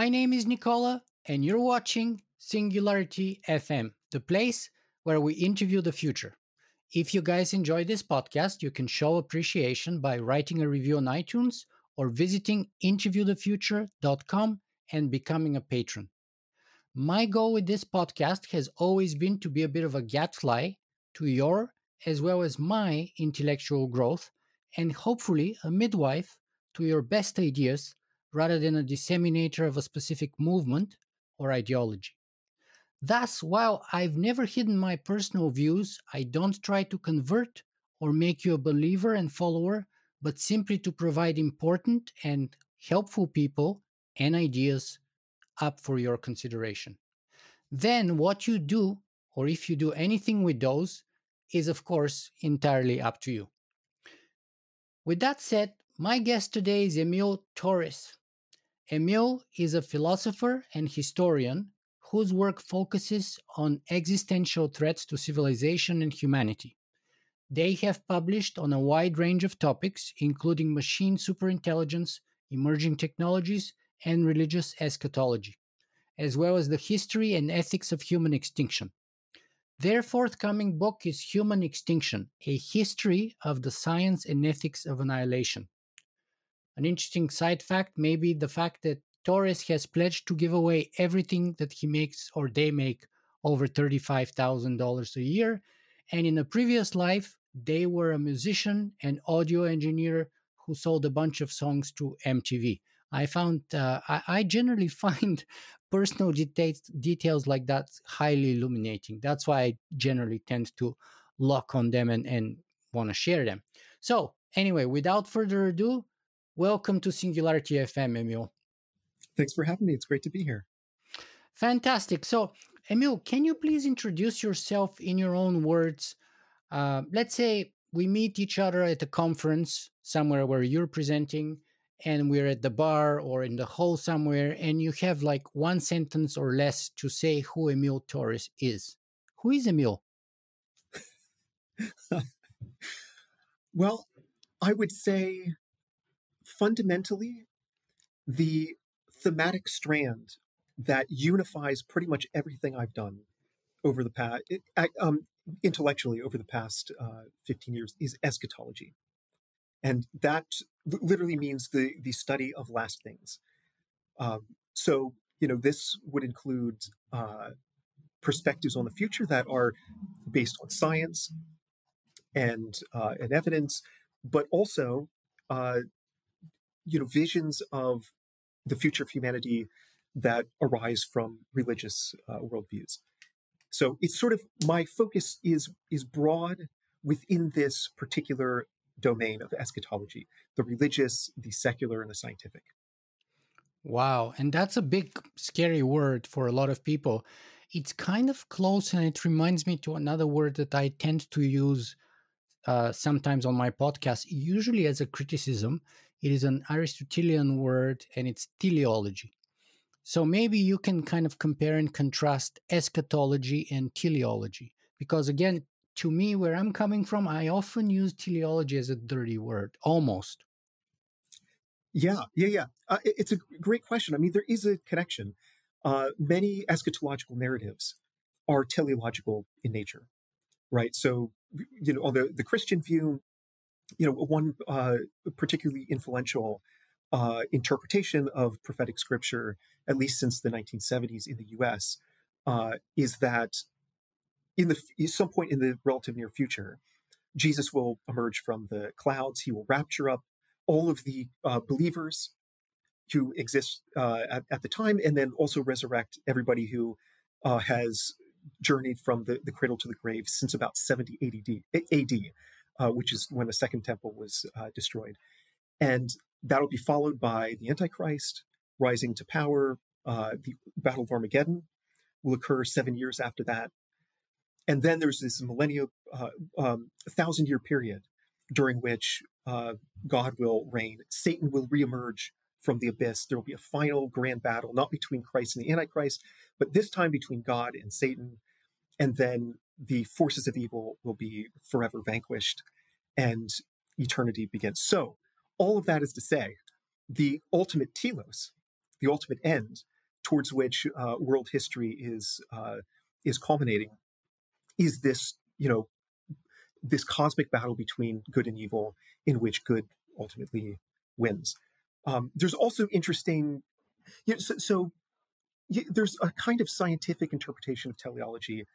My name is Nikola, and you're watching Singularity FM, the place where we interview the future. If you guys enjoy this podcast, you can show appreciation by writing a review on iTunes or visiting interviewthefuture.com and becoming a patron. My goal with this podcast has always been to be a bit of a gadfly to your as well as my intellectual growth and hopefully a midwife to your best ideas rather than a disseminator of a specific movement or ideology. Thus, while I've never hidden my personal views, I don't try to convert or make you a believer and follower, but simply to provide important and helpful people and ideas up for your consideration. Then, what you do, or if you do anything with those, is of course entirely up to you. With that said, my guest today is Émile Torres. Émile is a philosopher and historian whose work focuses on existential threats to civilization and humanity. They have published on a wide range of topics, including machine superintelligence, emerging technologies, and religious eschatology, as well as the history and ethics of human extinction. Their forthcoming book is Human Extinction A History of the Science and Ethics of Annihilation. An interesting side fact may be the fact that Torres has pledged to give away everything that he makes or they make over $35,000 a year. And in a previous life, they were a musician and audio engineer who sold a bunch of songs to MTV. I found, uh, I, I, generally find personal details, details like that highly illuminating. That's why I generally tend to lock on them and, and want to share them. So, anyway, without further ado, welcome to Singularity FM, Émile. Thanks for having me. It's great to be here. Fantastic. So, Émile, can you please introduce yourself in your own words? Uh, let's say we meet each other at a conference somewhere where you're presenting and we're at the bar or in the hall somewhere and you have like one sentence or less to say who Émile Torres is. Who is Émile? well, I would say fundamentally the thematic strand that unifies pretty much everything I've done over the past, um, intellectually over the past uh, 15 years is eschatology. And that literally means the, the study of last things. Um, so, you know, this would include uh, perspectives on the future that are based on science and, uh, and evidence, but also, uh, you know, visions of the future of humanity that arise from religious uh, worldviews. So it's sort of my focus is is broad within this particular domain of eschatology: the religious, the secular, and the scientific. Wow, and that's a big scary word for a lot of people. It's kind of close, and it reminds me to another word that I tend to use uh, sometimes on my podcast, usually as a criticism. It is an Aristotelian word and it's teleology. So maybe you can kind of compare and contrast eschatology and teleology. Because again, to me, where I'm coming from, I often use teleology as a dirty word, almost. Yeah, yeah, yeah. Uh, it's a great question. I mean, there is a connection. Uh, many eschatological narratives are teleological in nature, right? So, you know, although the Christian view you know, one uh, particularly influential uh, interpretation of prophetic scripture, at least since the 1970s in the U.S., uh, is that in the some point in the relative near future, Jesus will emerge from the clouds. He will rapture up all of the uh, believers who exist uh, at, at, the time, and then also resurrect everybody who uh, has journeyed from the, the cradle to the grave since about 70 AD. AD uh, which is when the second temple was uh, destroyed. And that'll be followed by the Antichrist rising to power. Uh, the Battle of Armageddon will occur seven years after that. And then there's this millennial, uh, um, thousand year period during which uh, God will reign. Satan will reemerge from the abyss. There will be a final grand battle, not between Christ and the Antichrist, but this time between God and Satan. And then the forces of evil will be forever vanquished. And eternity begins. So, all of that is to say, the ultimate telos, the ultimate end towards which uh, world history is uh, is culminating, is this you know this cosmic battle between good and evil, in which good ultimately wins. Um, there's also interesting, you know, so, so there's a kind of scientific interpretation of teleology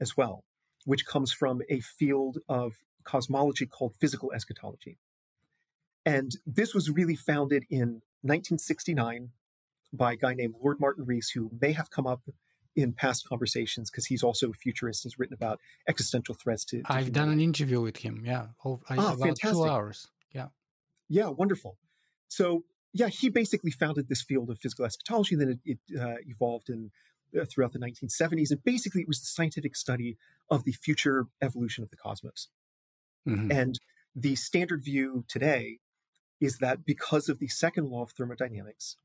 as well, which comes from a field of cosmology called physical eschatology. And this was really founded in 1969 by a guy named Lord Martin Rees, who may have come up in past conversations because he's also a futurist He's written about existential threats to. to I've humanity. done an interview with him. Yeah, oh, I, ah, about fantastic. two hours. Yeah. Yeah, wonderful. So yeah, he basically founded this field of physical eschatology. And then it, it uh, evolved in throughout the 1970s, and basically it was the scientific study of the future evolution of the cosmos. Mm-hmm. And the standard view today is that because of the second law of thermodynamics,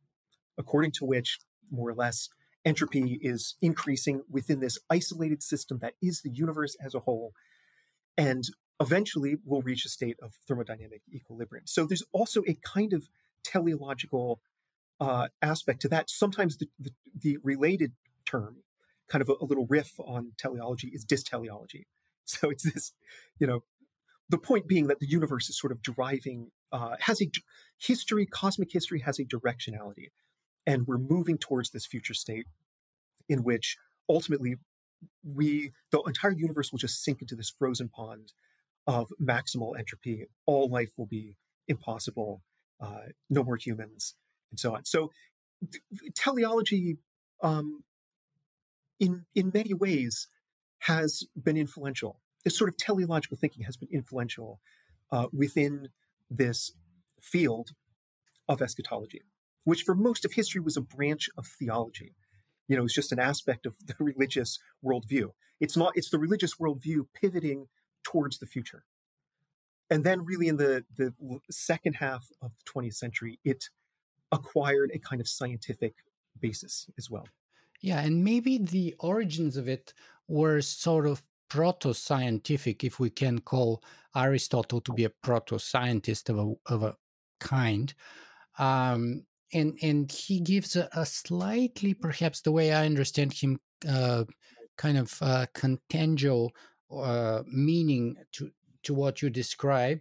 according to which more or less entropy is increasing within this isolated system that is the universe as a whole, and eventually we'll reach a state of thermodynamic equilibrium. So there's also a kind of teleological uh, aspect to that. Sometimes the, the, the related term, kind of a, a, little riff on teleology, is dysteleology. So it's this, you know, the point being that the universe is sort of driving, uh, has a history, cosmic history has a directionality. And we're moving towards this future state in which ultimately we, the entire universe will just sink into this frozen pond of maximal entropy. All life will be impossible, uh, no more humans, and so on. So, teleology, um, in in many ways, has been influential. This sort of teleological thinking has been influential uh, within this field of eschatology which for most of history was a branch of theology. You know, it's just an aspect of the religious worldview. It's not, it's the religious worldview pivoting towards the future. And then, really, in the, the second half of the 20th century, it acquired a kind of scientific basis as well. Yeah, and maybe the origins of it were sort of proto scientific, if we can call Aristotle to be a proto scientist of a, of a kind. Um, and and he gives a, a, slightly, perhaps the way I understand him, uh, kind of uh, contingent uh, meaning to to what you describe,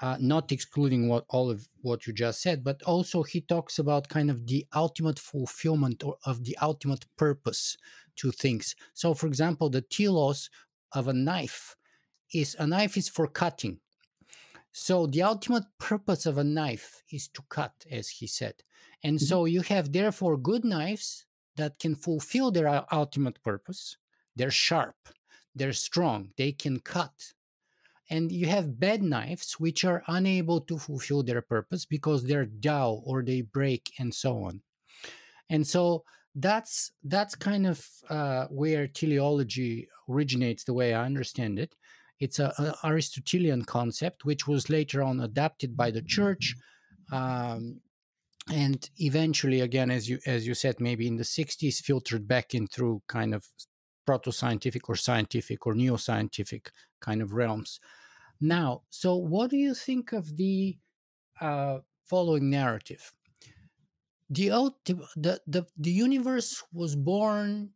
uh, not excluding what all of what you just said, but also he talks about kind of the ultimate fulfillment or of the ultimate purpose to things. So, for example, the telos of a knife is a knife is for cutting. So the ultimate purpose of a knife is to cut, as he said. And mm-hmm. so you have therefore good knives that can fulfill their ultimate purpose. They're sharp, they're strong, they can cut. And you have bad knives which are unable to fulfill their purpose because they're dull or they break and so on. And so that's that's kind of uh, where teleology originates, the way I understand it. It's an Aristotelian concept, which was later on adapted by the church, um, and eventually, again, as you as you said, maybe in the '60s, filtered back in through kind of proto-scientific or scientific or neo-scientific kind of realms. Now, so what do you think of the uh, following narrative? The, the the the universe was born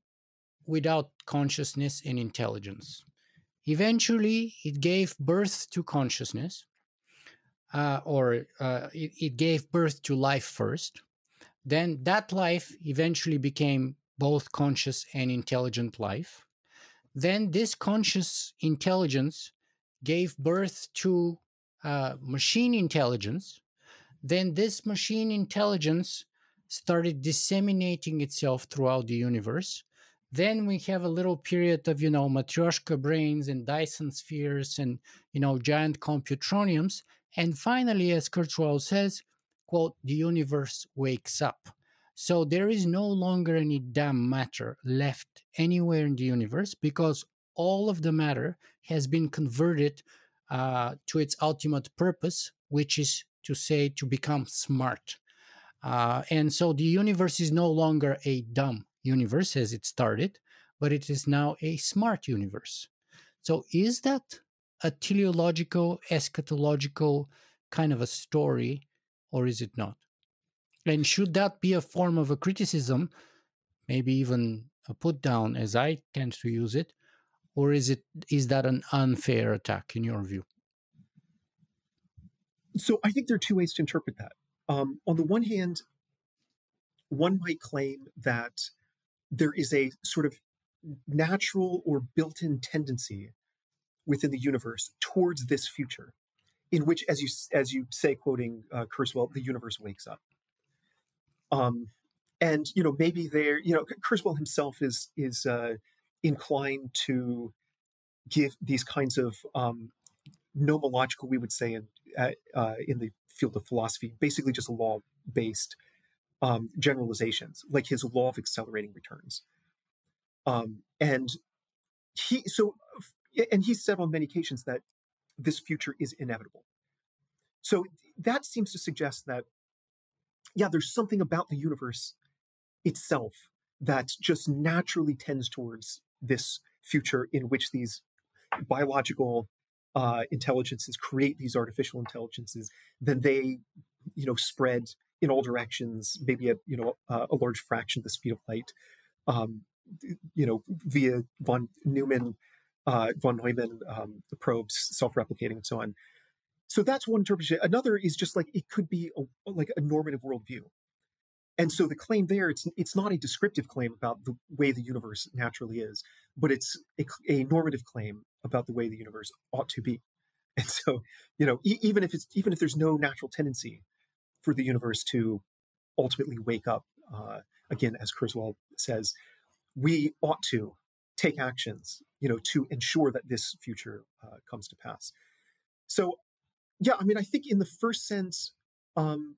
without consciousness and intelligence. Eventually, it gave birth to consciousness, uh, or uh, it, it gave birth to life first. Then that life eventually became both conscious and intelligent life. Then this conscious intelligence gave birth to uh, machine intelligence. Then this machine intelligence started disseminating itself throughout the universe. Then we have a little period of, you know, Matryoshka brains and Dyson spheres and, you know, giant computroniums. And finally, as Kurzweil says, quote, the universe wakes up. So there is no longer any damn matter left anywhere in the universe because all of the matter has been converted uh, to its ultimate purpose, which is to say to become smart. Uh, and so the universe is no longer a dumb universe as it started, but it is now a smart universe. So, is that a teleological, eschatological kind of a story, or is it not? And should that be a form of a criticism, maybe even a put down, as I tend to use it, or is it is that an unfair attack in your view? So I think there are two ways to interpret that. Um, on the one hand, one might claim that there is a sort of natural or built-in tendency within the universe towards this future, in which, as you as you say, quoting uh, Kurzweil, the universe wakes up. Um, and you know maybe there, you know, Kurzweil himself is is uh, inclined to give these kinds of um, nomological, we would say in uh, uh, in the field of philosophy, basically just law based um, generalizations, like his law of accelerating returns. Um, and he so and he said on many occasions that this future is inevitable. So that seems to suggest that yeah, there's something about the universe itself that just naturally tends towards this future in which these biological uh, intelligences create these artificial intelligences, then they, you know, spread in all directions, maybe at you know uh, a large fraction of the speed of light, um, you know, via von Neumann, uh, von Neumann um, probes, self-replicating, and so on. So that's one interpretation. Another is just like it could be a, like a normative worldview. And so the claim there, it's it's not a descriptive claim about the way the universe naturally is, but it's a, a normative claim about the way the universe ought to be. And so, you know, e- even if it's even if there's no natural tendency for the universe to ultimately wake up, uh, again, as Kurzweil says, we ought to take actions, you know, to ensure that this future uh, comes to pass. So, yeah, I mean, I think in the first sense, um,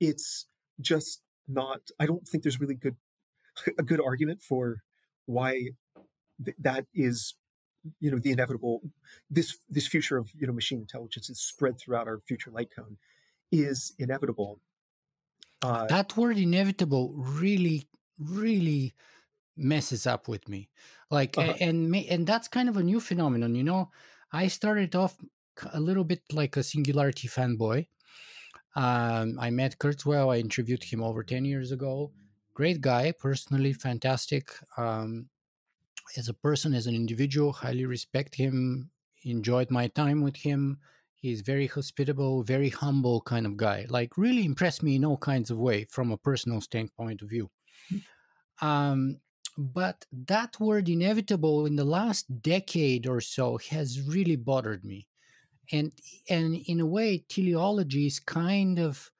it's just not i don't think there's really good a good argument for why th- that is you know the inevitable this this future of you know machine intelligence is spread throughout our future light cone is inevitable. Uh, that word inevitable really really messes up with me. Like uh-huh. and and that's kind of a new phenomenon you know? I started off a little bit like a singularity fanboy um, I met Kurzweil. I interviewed him over 10 years ago. Great guy, personally fantastic. Um, as a person, as an individual, highly respect him. Enjoyed my time with him. He's very hospitable, very humble kind of guy. Like really impressed me in all kinds of way from a personal standpoint of view. Hmm. Um, but that word inevitable in the last decade or so has really bothered me and and in a way teleology is kind of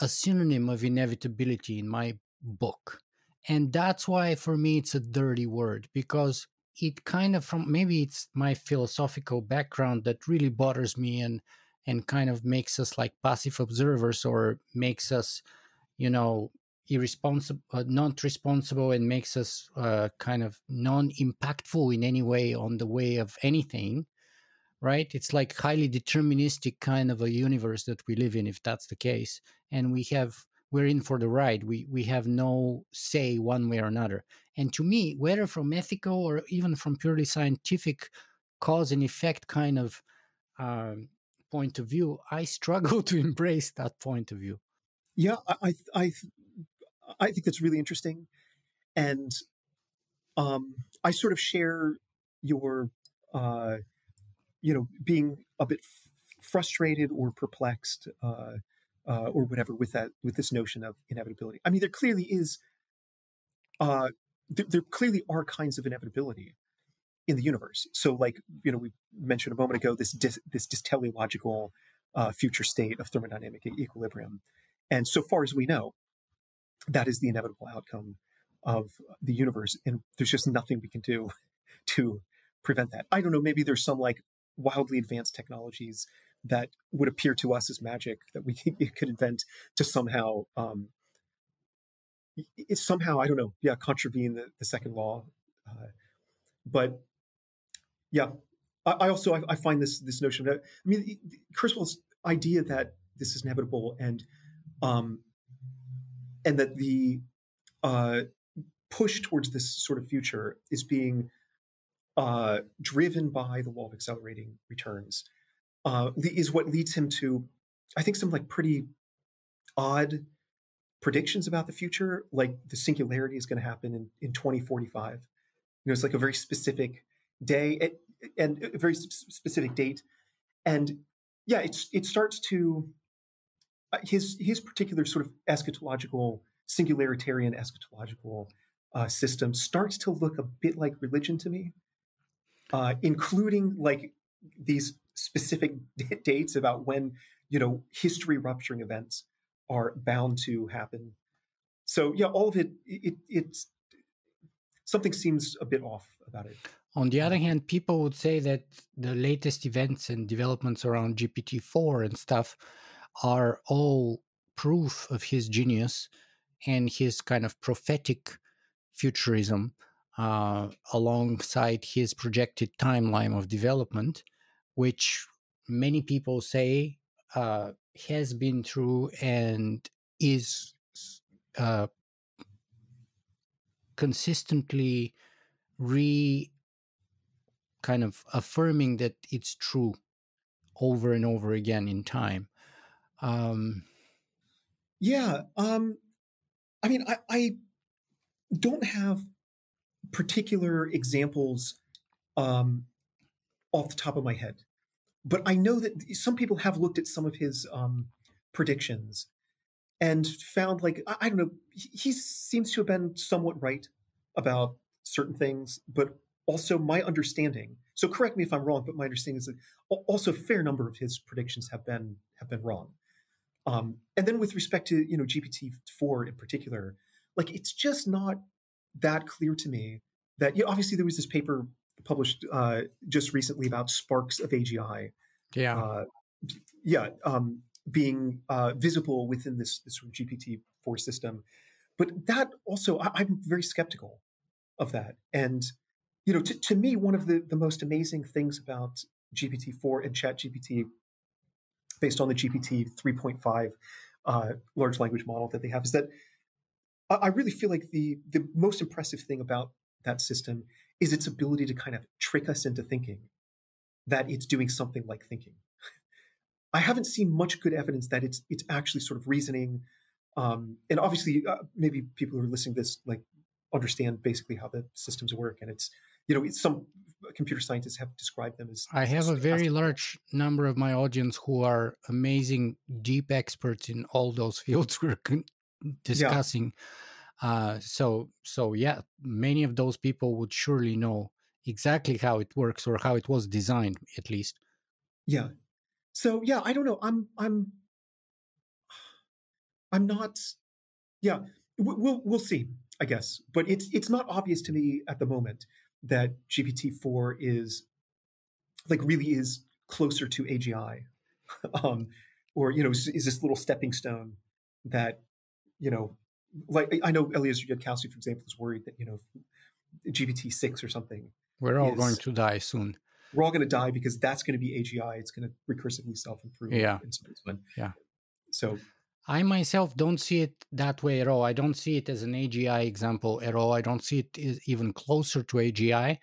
a synonym of inevitability in my book. And that's why for me it's a dirty word because it kind of from maybe it's my philosophical background that really bothers me and and kind of makes us like passive observers or makes us you know irresponsible uh, not responsible and makes us uh, kind of non-impactful in any way on the way of anything right? It's like highly deterministic kind of a universe that we live in, if that's the case. And we have we're in for the ride. We we have no say one way or another. And to me, whether from ethical or even from purely scientific cause and effect kind of um, point of view, I struggle to embrace that point of view. Yeah, I I I think that's really interesting, and um, I sort of share your uh, you know, being a bit f- frustrated or perplexed uh, uh, or whatever with that with this notion of inevitability. I mean, there clearly is, uh, th- there clearly are kinds of inevitability in the universe. So, like you know, we mentioned a moment ago this dis- this dis teleological uh, future state of thermodynamic equilibrium, and so far as we know, that is the inevitable outcome of the universe, and there's just nothing we can do to prevent that. I don't know. Maybe there's some like wildly advanced technologies that would appear to us as magic that we could invent to somehow um, it's somehow I don't know yeah contravene the, the second law uh, but yeah I, I also I, I, find this this notion I mean Kurzweil's idea that this is inevitable and um, and that the uh, push towards this sort of future is being uh, driven by the law of accelerating returns, uh, is what leads him to, I think, some like pretty odd predictions about the future. Like the singularity is going to happen in, in 2045. You know, it's like a very specific day and a very specific date. And yeah, it's it starts to uh, his his particular sort of eschatological singularitarian eschatological uh, system starts to look a bit like religion to me, uh, including like these specific d- dates about when you know history rupturing events are bound to happen. So yeah, all of it, it it's something seems a bit off about it. On the other hand, people would say that the latest events and developments around GPT-4 and stuff are all proof of his genius and his kind of prophetic futurism uh, alongside his projected timeline of development, which many people say uh, has been true and is uh, consistently re kind of affirming that it's true over and over again in time. Um, yeah, um, I mean, I, I don't have particular examples um, off the top of my head, but I know that some people have looked at some of his um, predictions and found, like, I, I don't know, he, he seems to have been somewhat right about certain things, but also my understanding. So correct me if I'm wrong, but my understanding is that also a fair number of his predictions have been have been wrong. Um, and then with respect to you know GPT four in particular, like it's just not that clear to me that you know, obviously there was this paper published uh, just recently about sparks of AGI. Yeah, uh, yeah, um, being uh, visible within this this sort of GPT four system, but that also I, I'm very skeptical of that. And you know, to, to me, one of the, the most amazing things about GPT four and Chat GPT, based on the GPT three point five uh, large language model that they have, is that I really feel like the the most impressive thing about that system is its ability to kind of trick us into thinking that it's doing something like thinking. I haven't seen much good evidence that it's it's actually sort of reasoning, um, and obviously uh, maybe people who are listening to this like understand basically how the systems work, and it's you know some computer scientists have described them as. I have a very large number of my audience who are amazing, deep experts in all those fields we're discussing. Yeah. Uh, so, so yeah, many of those people would surely know exactly how it works or how it was designed, at least. Yeah. So yeah, I don't know. I'm I'm I'm not. Yeah, we'll we'll see. I guess, but it's it's not obvious to me at the moment that GPT four is like really is closer to AGI, um, or you know, is, is this little stepping stone that you know, like I know Eliezer Yudkowsky, for example, is worried that you know GPT six or something. We're all is, going to die soon. We're all going to die because that's going to be AGI. It's going to recursively self improve. Yeah. Yeah. So I myself don't see it that way at all. I don't see it as an AGI example at all. I don't see it even closer to AGI.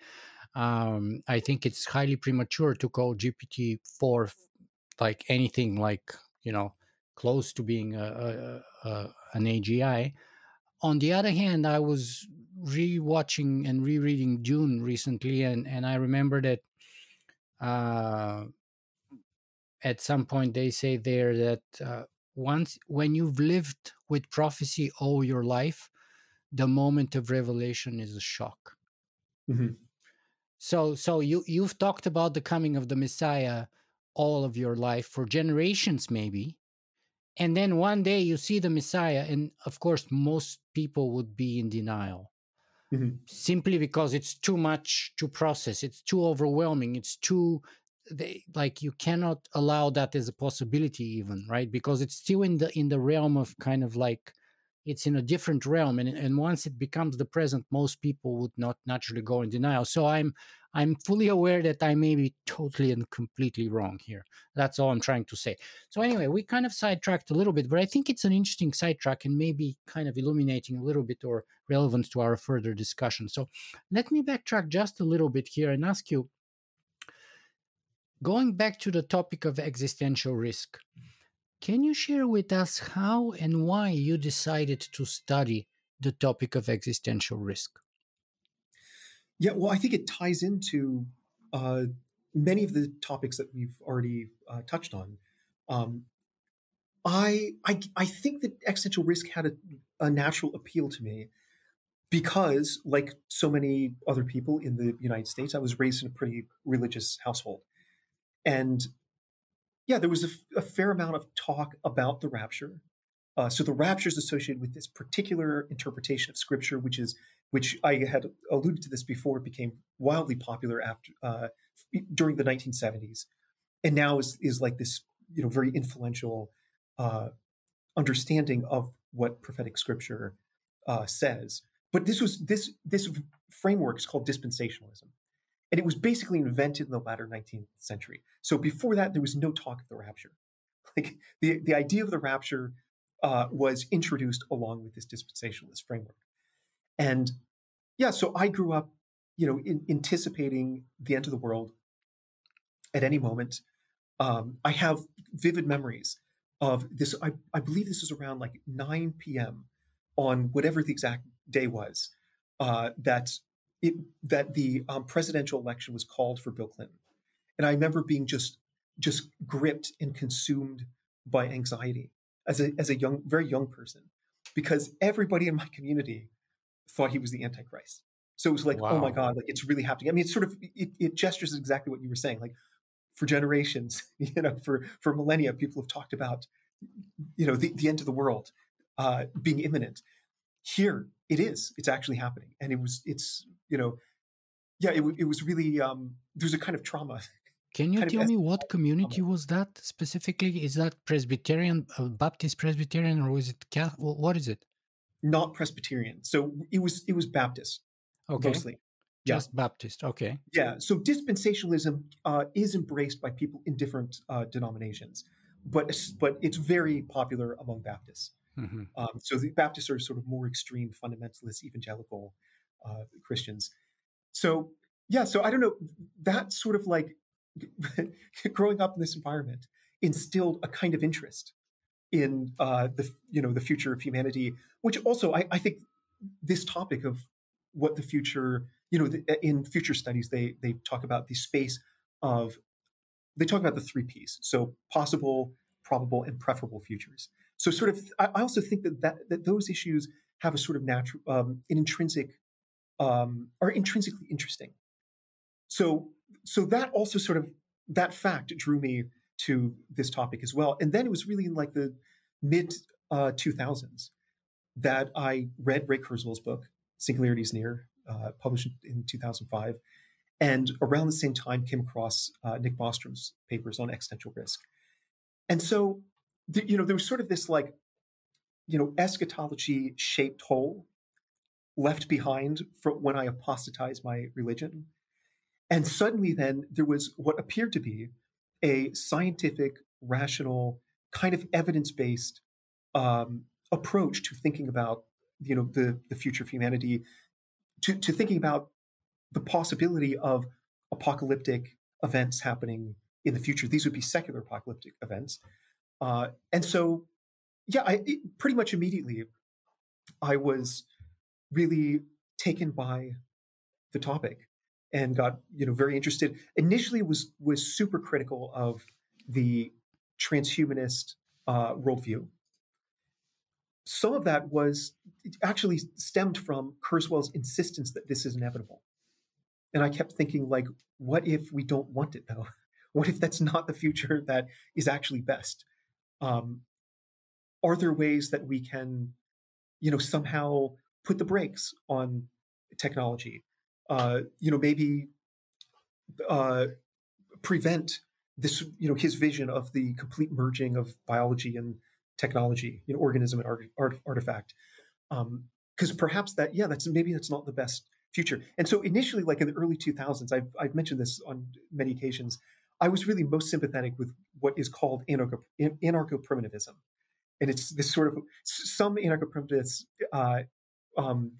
Um, I think it's highly premature to call GPT four like anything like you know close to being a, a, a, an AGI. On the other hand, I was rewatching and rereading Dune recently, and and I remember that uh, at some point they say there that uh, once when you've lived with prophecy all your life, the moment of revelation is a shock. Mm-hmm. So so you you've talked about the coming of the Messiah all of your life for generations maybe and then one day you see the messiah and of course most people would be in denial. Mm-hmm. simply because it's too much to process. It's too overwhelming. It's too they, like you cannot allow that as a possibility even right? Because it's still in the in the realm of kind of like it's in a different realm and and once it becomes the present most people would not naturally go in denial. So i'm I'm fully aware that I may be totally and completely wrong here. That's all I'm trying to say. So, anyway, we kind of sidetracked a little bit, but I think it's an interesting sidetrack and maybe kind of illuminating a little bit or relevant to our further discussion. So, let me backtrack just a little bit here and ask you going back to the topic of existential risk. Can you share with us how and why you decided to study the topic of existential risk? Yeah, well, I think it ties into uh, many of the topics that we've already uh, touched on. Um, I, I, I think that existential risk had a, a, natural appeal to me because, like so many other people in the United States, I was raised in a pretty religious household, and yeah, there was a, a fair amount of talk about the rapture. Uh, so the rapture is associated with this particular interpretation of scripture, which is which I had alluded to this before. Became wildly popular after uh, during the 1970s, and now is is like this you know very influential uh, understanding of what prophetic scripture uh, says. But this was this this framework is called dispensationalism, and it was basically invented in the latter 19th century. So before that, there was no talk of the rapture. Like the, the idea of the rapture uh, was introduced along with this dispensationalist framework. And yeah, so I grew up, you know, in, anticipating the end of the world at any moment. Um, I have vivid memories of this. I, I believe this was around like 9 p.m. on whatever the exact day was uh, that it, that the um, presidential election was called for Bill Clinton, and I remember being just just gripped and consumed by anxiety as a as a young very young person because everybody in my community thought he was the antichrist. So it was like, wow. oh my god, like it's really happening. I mean, it's sort of it, it gestures exactly what you were saying. Like for generations, you know, for for millennia, people have talked about, you know, the, the end of the world uh, being imminent. Here, it is. It's actually happening, and it was. It's you know, yeah, it, it was really um, there's a kind of trauma. Can you tell me what community trauma. was that specifically? Is that Presbyterian, uh, Baptist Presbyterian, or was it Catholic? What is it? Not Presbyterian. So it was it was Baptist okay. mostly. Just yeah. Baptist. Okay. Yeah. So dispensationalism uh, is embraced by people in different uh, denominations, but but it's very popular among Baptists. Mm-hmm. Um, so the Baptists are sort of more extreme fundamentalist evangelical uh, Christians. So yeah, so I don't know. That sort of like growing up in this environment instilled a kind of interest in uh, the you know the future of humanity, which also I, I think this topic of what the future you know the, in future studies they they talk about the space of they talk about the three P's so possible, probable, and preferable futures. So sort of I also think that that, that those issues have a sort of natural um, an intrinsic um, are intrinsically interesting. So, so that also sort of that fact drew me to this topic as well. And then it was really in like the mid uh, 2000s that I read Ray Kurzweil's book, Singularity is Near, uh, published in 2005. And around the same time, came across uh, Nick Bostrom's papers on existential risk. And so, you know, there was sort of this like, you know, eschatology shaped hole left behind from when I apostatized my religion. And suddenly, then, there was what appeared to be a scientific, rational, kind of evidence based um, approach to thinking about you know the, the future of humanity, to, to thinking about the possibility of apocalyptic events happening in the future. These would be secular apocalyptic events. Uh, and so, yeah, I it, pretty much immediately I was really taken by the topic and got you know very interested. Initially, was was super critical of the transhumanist uh, worldview. Some of that was actually stemmed from Kurzweil's insistence that this is inevitable, and I kept thinking like, what if we don't want it though? What if that's not the future that is actually best? Um, are there ways that we can, you know, somehow put the brakes on technology. Uh, you know, maybe uh, prevent this, you know, his vision of the complete merging of biology and technology, you know, organism and art, art, artifact. Because um, perhaps that, yeah, that's maybe that's not the best future. And so initially, like in the early 2000s, I've, I've mentioned this on many occasions, I was really most sympathetic with what is called anarcho, primitivism. And it's this sort of, some anarcho-primitivists, uh, um,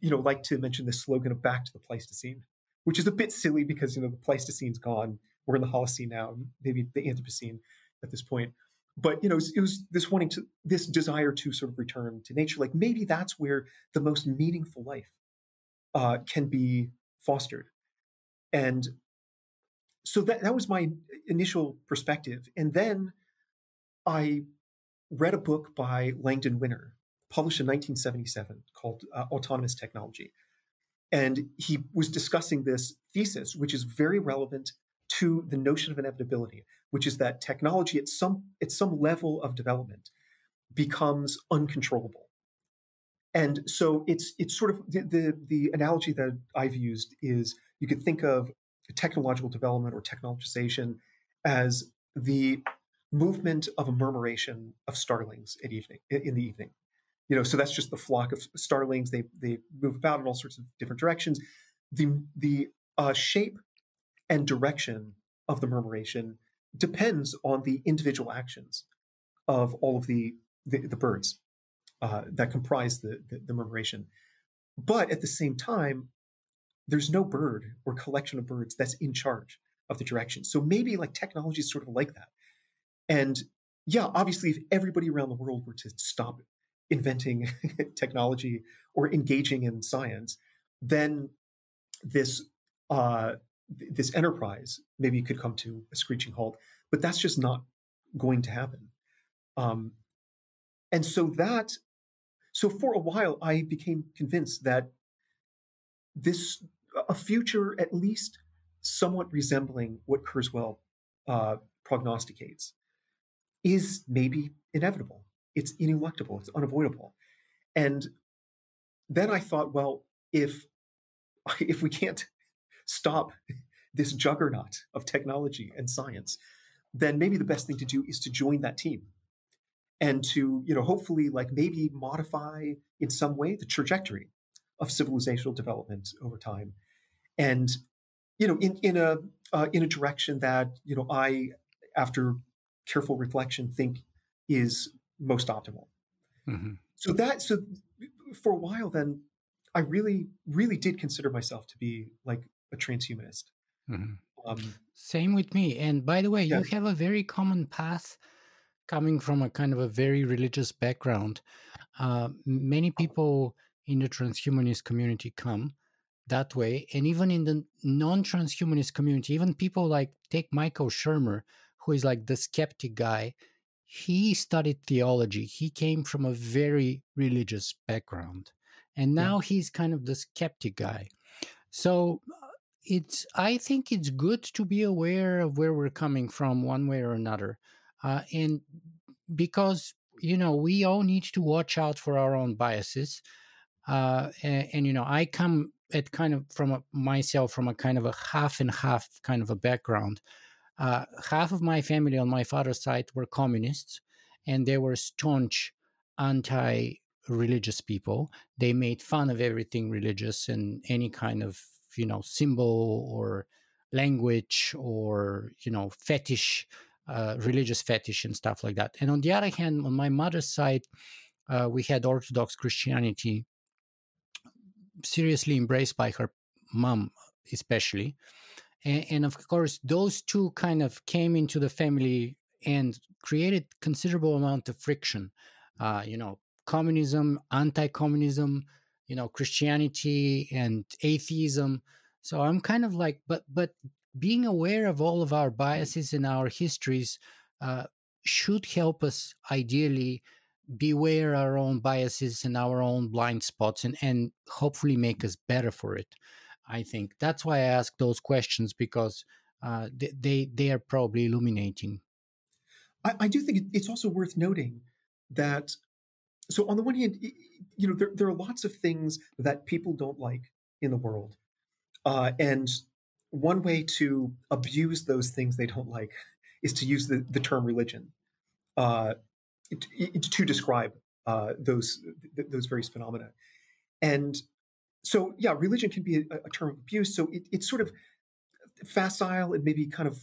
you know, like to mention the slogan of back to the Pleistocene, which is a bit silly because, you know, the Pleistocene's gone. We're in the Holocene now, maybe the Anthropocene at this point. But, you know, it was, it was this wanting to, this desire to sort of return to nature. Like maybe that's where the most meaningful life uh, can be fostered. And so that, that was my initial perspective. And then I read a book by Langdon Winner, published in 1977, called uh, Autonomous Technology. And he was discussing this thesis, which is very relevant to the notion of inevitability, which is that technology at some at some level of development becomes uncontrollable. And so it's it's sort of the, the, the analogy that I've used is you could think of technological development or technologization as the movement of a murmuration of starlings at evening in the evening. You know, so that's just the flock of starlings. They they move about in all sorts of different directions. The the uh, shape and direction of the murmuration depends on the individual actions of all of the the, the birds uh, that comprise the, the, the murmuration. But at the same time, there's no bird or collection of birds that's in charge of the direction. So maybe like technology is sort of like that. And yeah, obviously, if everybody around the world were to stop inventing technology or engaging in science, then this uh, this enterprise maybe could come to a screeching halt. But that's just not going to happen. Um, and so that so for a while, I became convinced that this a future at least somewhat resembling what Kurzweil uh, prognosticates is maybe inevitable. It's ineluctable. It's unavoidable. And then I thought, well, if if we can't stop this juggernaut of technology and science, then maybe the best thing to do is to join that team and to, you know, hopefully like maybe modify in some way the trajectory of civilizational development over time. And, you know, in, in a uh, in a direction that, you know, I, after careful reflection think is most optimal. Mm-hmm. So that so for a while then I really really did consider myself to be like a transhumanist. Mm-hmm. Um, Same with me. And by the way, yeah. you have a very common path coming from a kind of a very religious background. Uh, many people in the transhumanist community come that way, and even in the non-transhumanist community, even people like take Michael Shermer, who is like the skeptic guy, he studied theology. He came from a very religious background. And now yeah. he's kind of the skeptic guy. So it's I think it's good to be aware of where we're coming from one way or another. Uh, and because you know we all need to watch out for our own biases. Uh, and, and, you know I come at kind of from a, myself from a kind of a half and half kind of a background uh, half of my family on my father's side were communists, and they were staunch anti religious people. They made fun of everything religious and any kind of, you know, symbol or language or, you know, fetish, uh, religious fetish and stuff like that. And on the other hand, on my mother's side, uh, we had Orthodox Christianity seriously embraced by her mom, especially and, and of course those two kind of came into the family and created considerable amount of friction. Uh, you know communism anti-communism you know christianity and atheism. So i'm kind of like but but being aware of all of our biases and our histories uh, should help us ideally beware our own biases and our own blind spots and, and hopefully make us better for it I think that's why I ask those questions because uh, they, they, they are probably illuminating. I, I do think it's also worth noting that. So on the one hand, you know there, there are lots of things that people don't like in the world, uh, and one way to abuse those things they don't like is to use the, the term religion uh, to, to describe uh, those those various phenomena. And so yeah, religion can be a, a term of abuse. So it, it's sort of facile and maybe kind of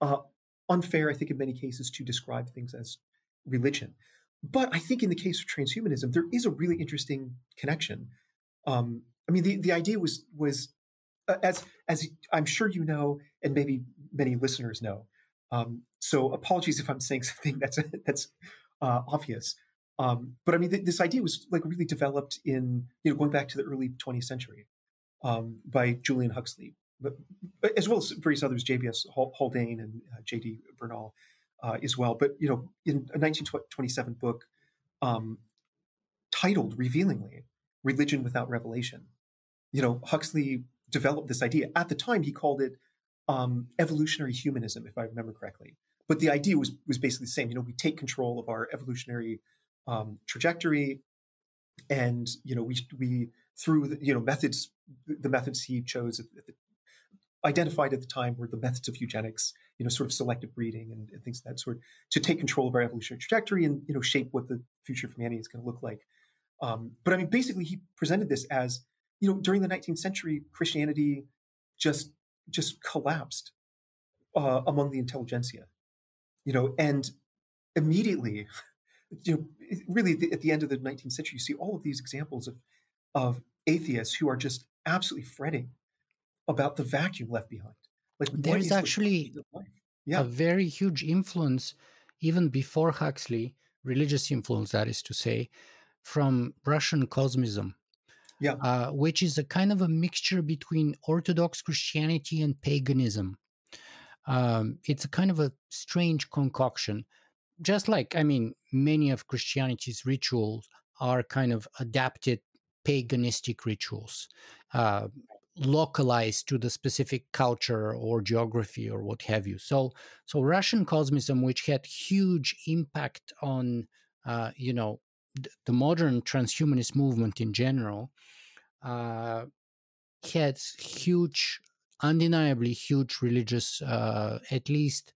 uh, unfair, I think, in many cases, to describe things as religion. But I think in the case of transhumanism, there is a really interesting connection. Um, I mean, the, the idea was was uh, as as I'm sure you know, and maybe many listeners know. Um, so apologies if I'm saying something that's that's uh, obvious. Um, but I mean, th- this idea was like really developed in you know going back to the early 20th century um, by Julian Huxley, but, as well as various others, J.B.S. Haldane and uh, J.D. Bernal uh, as well. But you know, in a 1927 book um, titled revealingly "Religion Without Revelation," you know, Huxley developed this idea. At the time, he called it um, evolutionary humanism, if I remember correctly. But the idea was was basically the same. You know, we take control of our evolutionary um, trajectory, and you know we we through the, you know methods the methods he chose at the, identified at the time were the methods of eugenics, you know, sort of selective breeding and, and, things of that sort, to take control of our evolutionary trajectory and you know shape what the future of humanity is going to look like. Um, but I mean, basically, he presented this as you know during the 19th century, Christianity just just collapsed uh, among the intelligentsia, you know, and immediately you know, really at the end of the 19th century, you see all of these examples of, of atheists who are just absolutely fretting about the vacuum left behind. Like there's actually yeah. a very huge influence, even before Huxley, religious influence, that is to say, from Russian cosmism. Yeah. Uh, which is a kind of a mixture between Orthodox Christianity and paganism. Um, it's a kind of a strange concoction just like I mean, many of Christianity's rituals are kind of adapted paganistic rituals, uh, localized to the specific culture or geography or what have you. So, so Russian cosmism, which had huge impact on, uh, you know, th- the modern transhumanist movement in general, uh, had huge, undeniably huge religious, uh, at least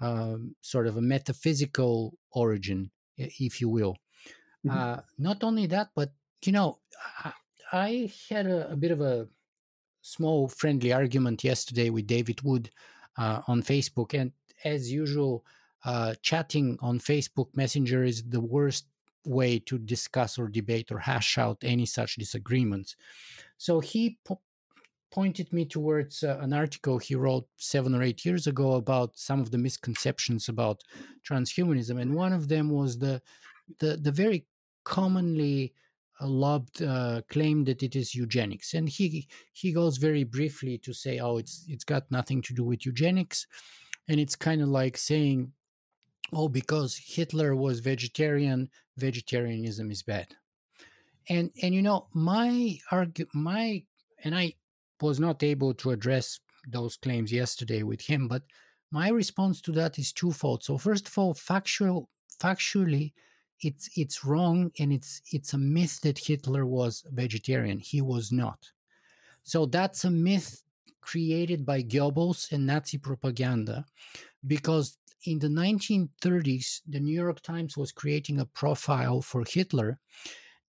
um, sort of a metaphysical origin, if you will. Mm-hmm. Uh, not only that, but you know, I, I had a, a, bit of a small friendly argument yesterday with David Wood uh, on Facebook, and as usual, uh, chatting on Facebook Messenger is the worst way to discuss or debate or hash out any such disagreements. So he po- pointed me towards uh, an article he wrote seven or eight years ago about some of the misconceptions about transhumanism, and one of them was the the, the very commonly uh, lobbed uh, claim that it is eugenics, and he he goes very briefly to say, "Oh, it's it's got nothing to do with eugenics," and it's kind of like saying, "Oh, because Hitler was vegetarian, vegetarianism is bad." And and you know my argue my and I was not able to address those claims yesterday with him, but my response to that is twofold. So first of all, factual factually, it's it's wrong and it's it's a myth that Hitler was vegetarian. He was not. So that's a myth created by Goebbels and Nazi propaganda because in the 1930s the New York Times was creating a profile for Hitler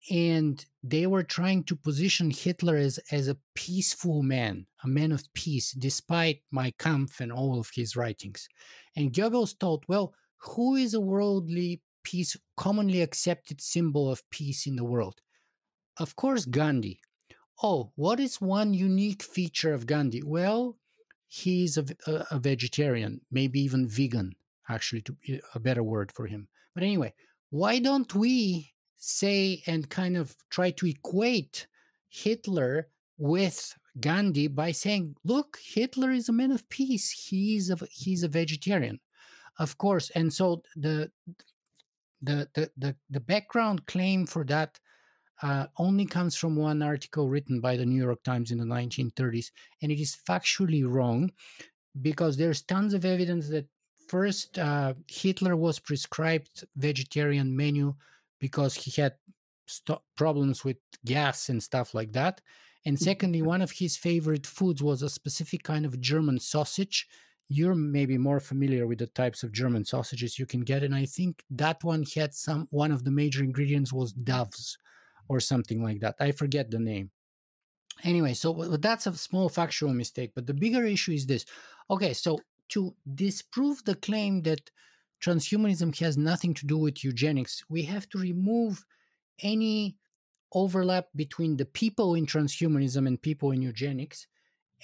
and they were trying to position Hitler as, as a peaceful man, a man of peace, despite Mein Kampf and all of his writings. And Goebbels thought, well, who is a worldly peace, commonly accepted symbol of peace in the world? Of course, Gandhi. Oh, what is one unique feature of Gandhi? Well, he's a, a, a vegetarian, maybe even vegan, actually, to a better word for him. But anyway, why don't we say and kind of try to equate Hitler with Gandhi by saying, "Look, Hitler is a man of peace. He's a he's a vegetarian." Of course, and so the the the the, the background claim for that uh, only comes from one article written by the New York Times in the 1930s, and it is factually wrong because there's tons of evidence that first uh, Hitler was prescribed vegetarian menu because he had st- problems with gas and stuff like that. And mm-hmm. secondly, one of his favorite foods was a specific kind of German sausage. You're maybe more familiar with the types of German sausages you can get, and I think that one had some. One of the major ingredients was doves, or something like that. I forget the name. Anyway, so that's a small factual mistake, but the bigger issue is this. Okay, so to disprove the claim that transhumanism has nothing to do with eugenics, we have to remove any overlap between the people in transhumanism and people in eugenics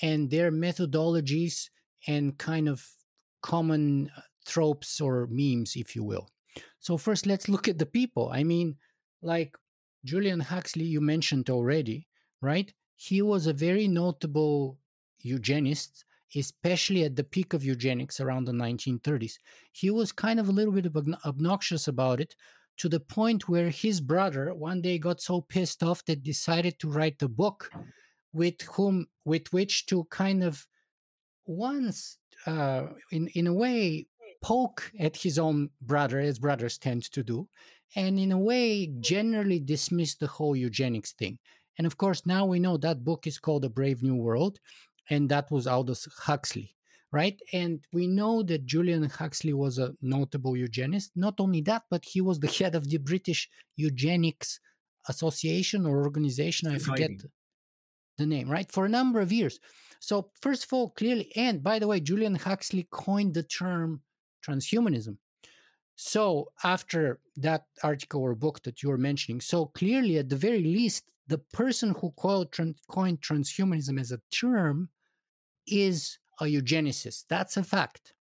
and their methodologies and kind of common uh, tropes or memes, if you will. So, first, let's look at the people. I mean, like Julian Huxley, you mentioned already, right? He was a very notable eugenist, especially at the peak of eugenics around the 1930s. He was kind of a little bit obnoxious about it to the point where his brother one day got so pissed off that decided to write a book with whom with which to kind of once uh, in in a way poke at his own brother as brothers tend to do and in a way generally dismiss the whole eugenics thing and of course now we know that book is called a brave new world and that was aldous huxley right and we know that julian huxley was a notable eugenist not only that but he was the head of the british eugenics association or organization i forget the name, right? For a number of years. So, first of all, clearly, and by the way, Julian Huxley coined the term transhumanism. So, after that article or book that you were mentioning, so clearly, at the very least, the person who coined, coined transhumanism as a term is a eugenicist. That's a fact.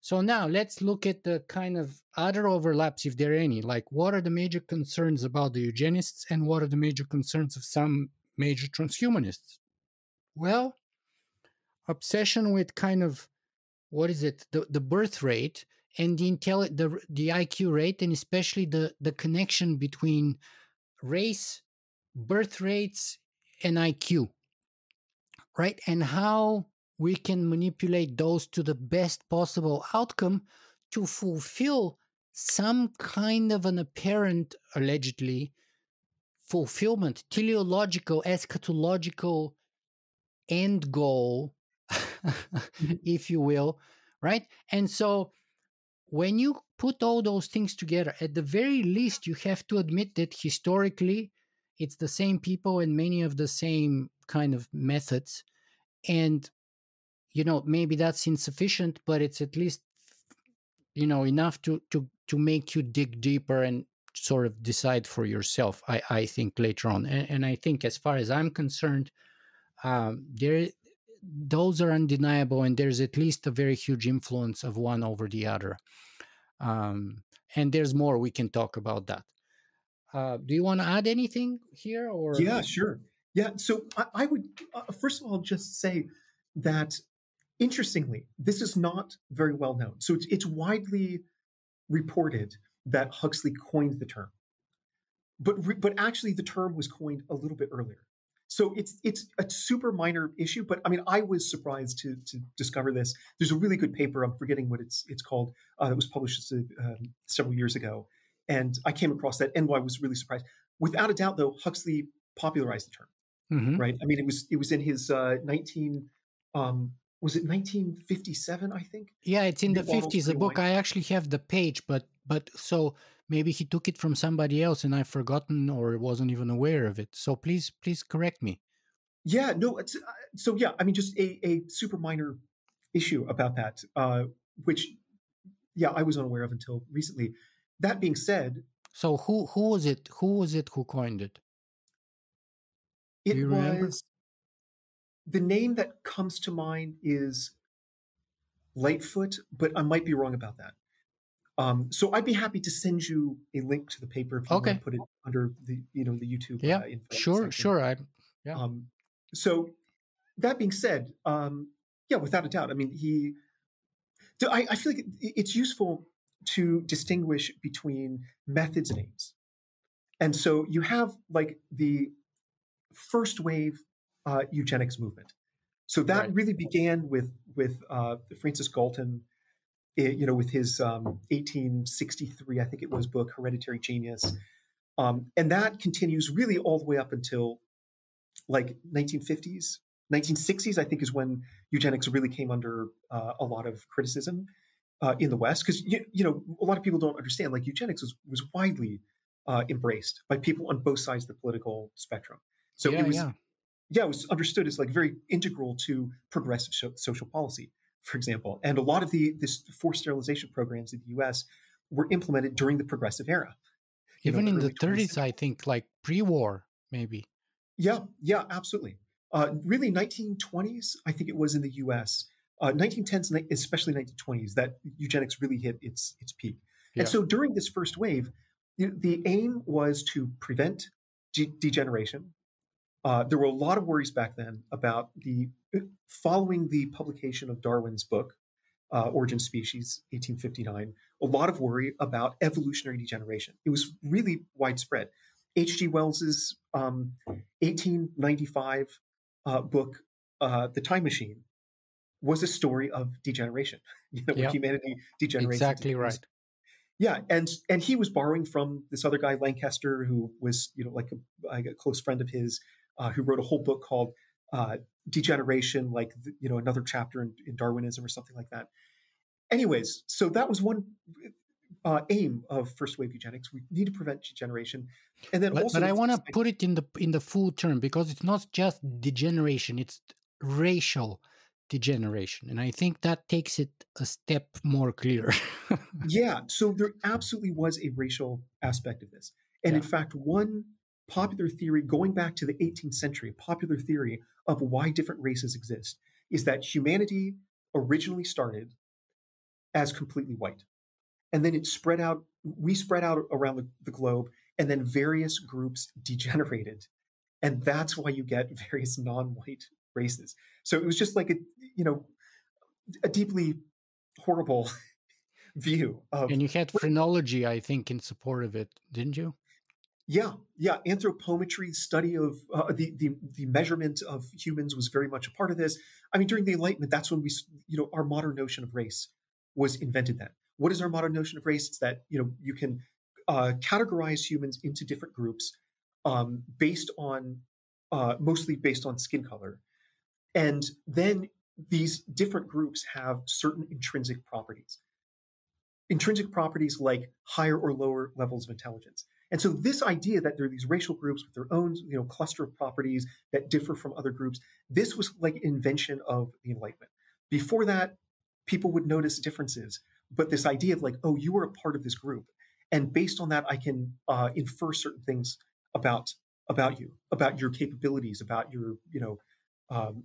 So now let's look at the kind of other overlaps, if there are any. Like, what are the major concerns about the eugenists, and what are the major concerns of some major transhumanists? Well, obsession with kind of what is it the, the birth rate and the intelli- the the IQ rate and especially the the connection between race birth rates and IQ right and how we can manipulate those to the best possible outcome to fulfill some kind of an apparent allegedly fulfillment, teleological, eschatological end goal, mm-hmm. if you will, right? And so when you put all those things together, at the very least, you have to admit that historically, it's the same people and many of the same kind of methods. And, you know, maybe that's insufficient, but it's at least, you know, enough to, to, to make you dig deeper and sort of decide for yourself. I, I think later on, and, and I think as far as I'm concerned, um, there those are undeniable, and there's at least a very huge influence of one over the other. Um, and there's more we can talk about that. Uh, do you want to add anything here, or yeah, sure, yeah. So I, I would uh, first of all just say that interestingly, this is not very well known. So it's it's widely reported that Huxley coined the term. But, but actually, the term was coined a little bit earlier. So it's it's a super minor issue, but I mean, I was surprised to to discover this. There's a really good paper. I'm forgetting what it's it's called. Uh, that was published uh, several years ago, and I came across that, and I was really surprised. Without a doubt, though, Huxley popularized the term. Mm-hmm. Right? I mean, it was it was in his uh, 19 um, was it 1957 i think yeah it's in the 50s the book i actually have the page but but so maybe he took it from somebody else and i've forgotten or wasn't even aware of it so please please correct me yeah no uh, so yeah i mean just a, a super minor issue about that uh, which yeah i was unaware of until recently that being said so who who was it who was it who coined it it was remember? the name that comes to mind is Lightfoot, but I might be wrong about that. Um, so I'd be happy to send you a link to the paper if you okay. want to put it under the you know the YouTube. Yeah, uh, sure, section. sure. I yeah. Um, so that being said, um, yeah, without a doubt. I mean, he. I, I feel like it's useful to distinguish between methods and aims, and so you have like the first wave uh, eugenics movement. So that right. really began with with uh, Francis Galton, eh, you know, with his um, 1863, I think it was, book Hereditary Genius, um, and that continues really all the way up until like 1950s, 1960s. I think is when eugenics really came under uh, a lot of criticism uh, in the West because you, you know a lot of people don't understand like eugenics was was widely uh, embraced by people on both sides of the political spectrum. So yeah, it was, yeah. yeah, it was understood as like very integral to progressive so- social policy, for example. And a lot of the this forced sterilization programs in the U.S. were implemented during the progressive era. you know, Even in the early 30s, I think, like pre-war, maybe. Yeah, yeah, absolutely. Uh, really, 1920s, I think it was in the U.S. Uh, 1910s, ni- especially 1920s, that eugenics really hit its its peak. Yeah. And so during this first wave, the aim was to prevent de- degeneration. Uh, there were a lot of worries back then about the following the publication of Darwin's book, uh, Origin Species, 1859. A lot of worry about evolutionary degeneration. It was really widespread. H.G. Wells's um, 1895 uh, book, uh, The Time Machine, was a story of degeneration. You know, where humanity degenerates. Exactly right. yeah, and and he was borrowing from this other guy Lankester, who was you know like a, like a close friend of his, uh, who wrote a whole book called uh, Degeneration, like the- you know another chapter in, in Darwinism or something like that. Anyways, so that was one uh, aim of first wave eugenics. We need to prevent degeneration, and then But, also but I want to put it in the in the full term because it's not just degeneration; it's racial degeneration, and I think that takes it a step more clear. yeah, so there absolutely was a racial aspect of this. And in fact, one popular theory going back to the 18th century, popular theory of why different races exist, is that humanity originally started as completely white. And then it spread out, we spread out around the, the globe, and then various groups degenerated. And that's why you get various non white races. So it was just like a, you know, a deeply horrible view of and you had phrenology, I think, in support of it, didn't you? Yeah, yeah. Anthropometry, study of uh, the, the the measurement of humans was very much a part of this. I mean, during the Enlightenment, that's when we, you know, our modern notion of race was invented. Then, what is our modern notion of race? It's that you know you can uh, categorize humans into different groups um, based on uh, mostly based on skin color, and then these different groups have certain intrinsic properties. Intrinsic properties like higher or lower levels of intelligence. And so this idea that there are these racial groups with their own, you know, cluster of properties that differ from other groups, this was like invention of the Enlightenment. Before that, people would notice differences, but this idea of like, oh, you are a part of this group, and based on that, I can uh, infer certain things about about you, about your capabilities, about your, you know, um,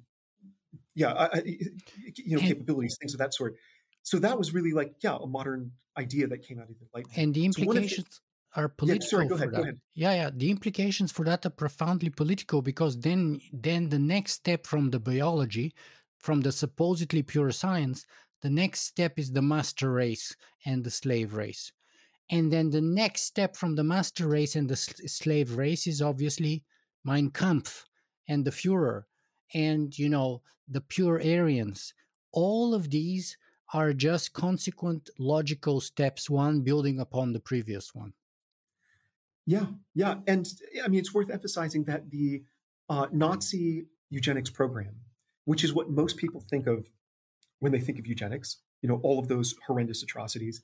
yeah, I, I, you know, And- capabilities, things of that sort. So that was really like, yeah, a modern idea that came out of the Enlightenment. And the So the- implications are Yeah, political sorry, go for ahead, that. go ahead. Yeah, yeah. The implications for that are profoundly political because then, then the next step from the biology, from the supposedly pure science, the next step is the master race and the slave race, and then the next step from the master race and the s- slave race is obviously Mein Kampf and the Führer, and you know the pure Aryans. All of these are just consequent logical steps, one building upon the previous one. Yeah, yeah, and I mean it's worth emphasizing that the uh, Nazi eugenics program, which is what most people think of when they think of eugenics, you know, all of those horrendous atrocities,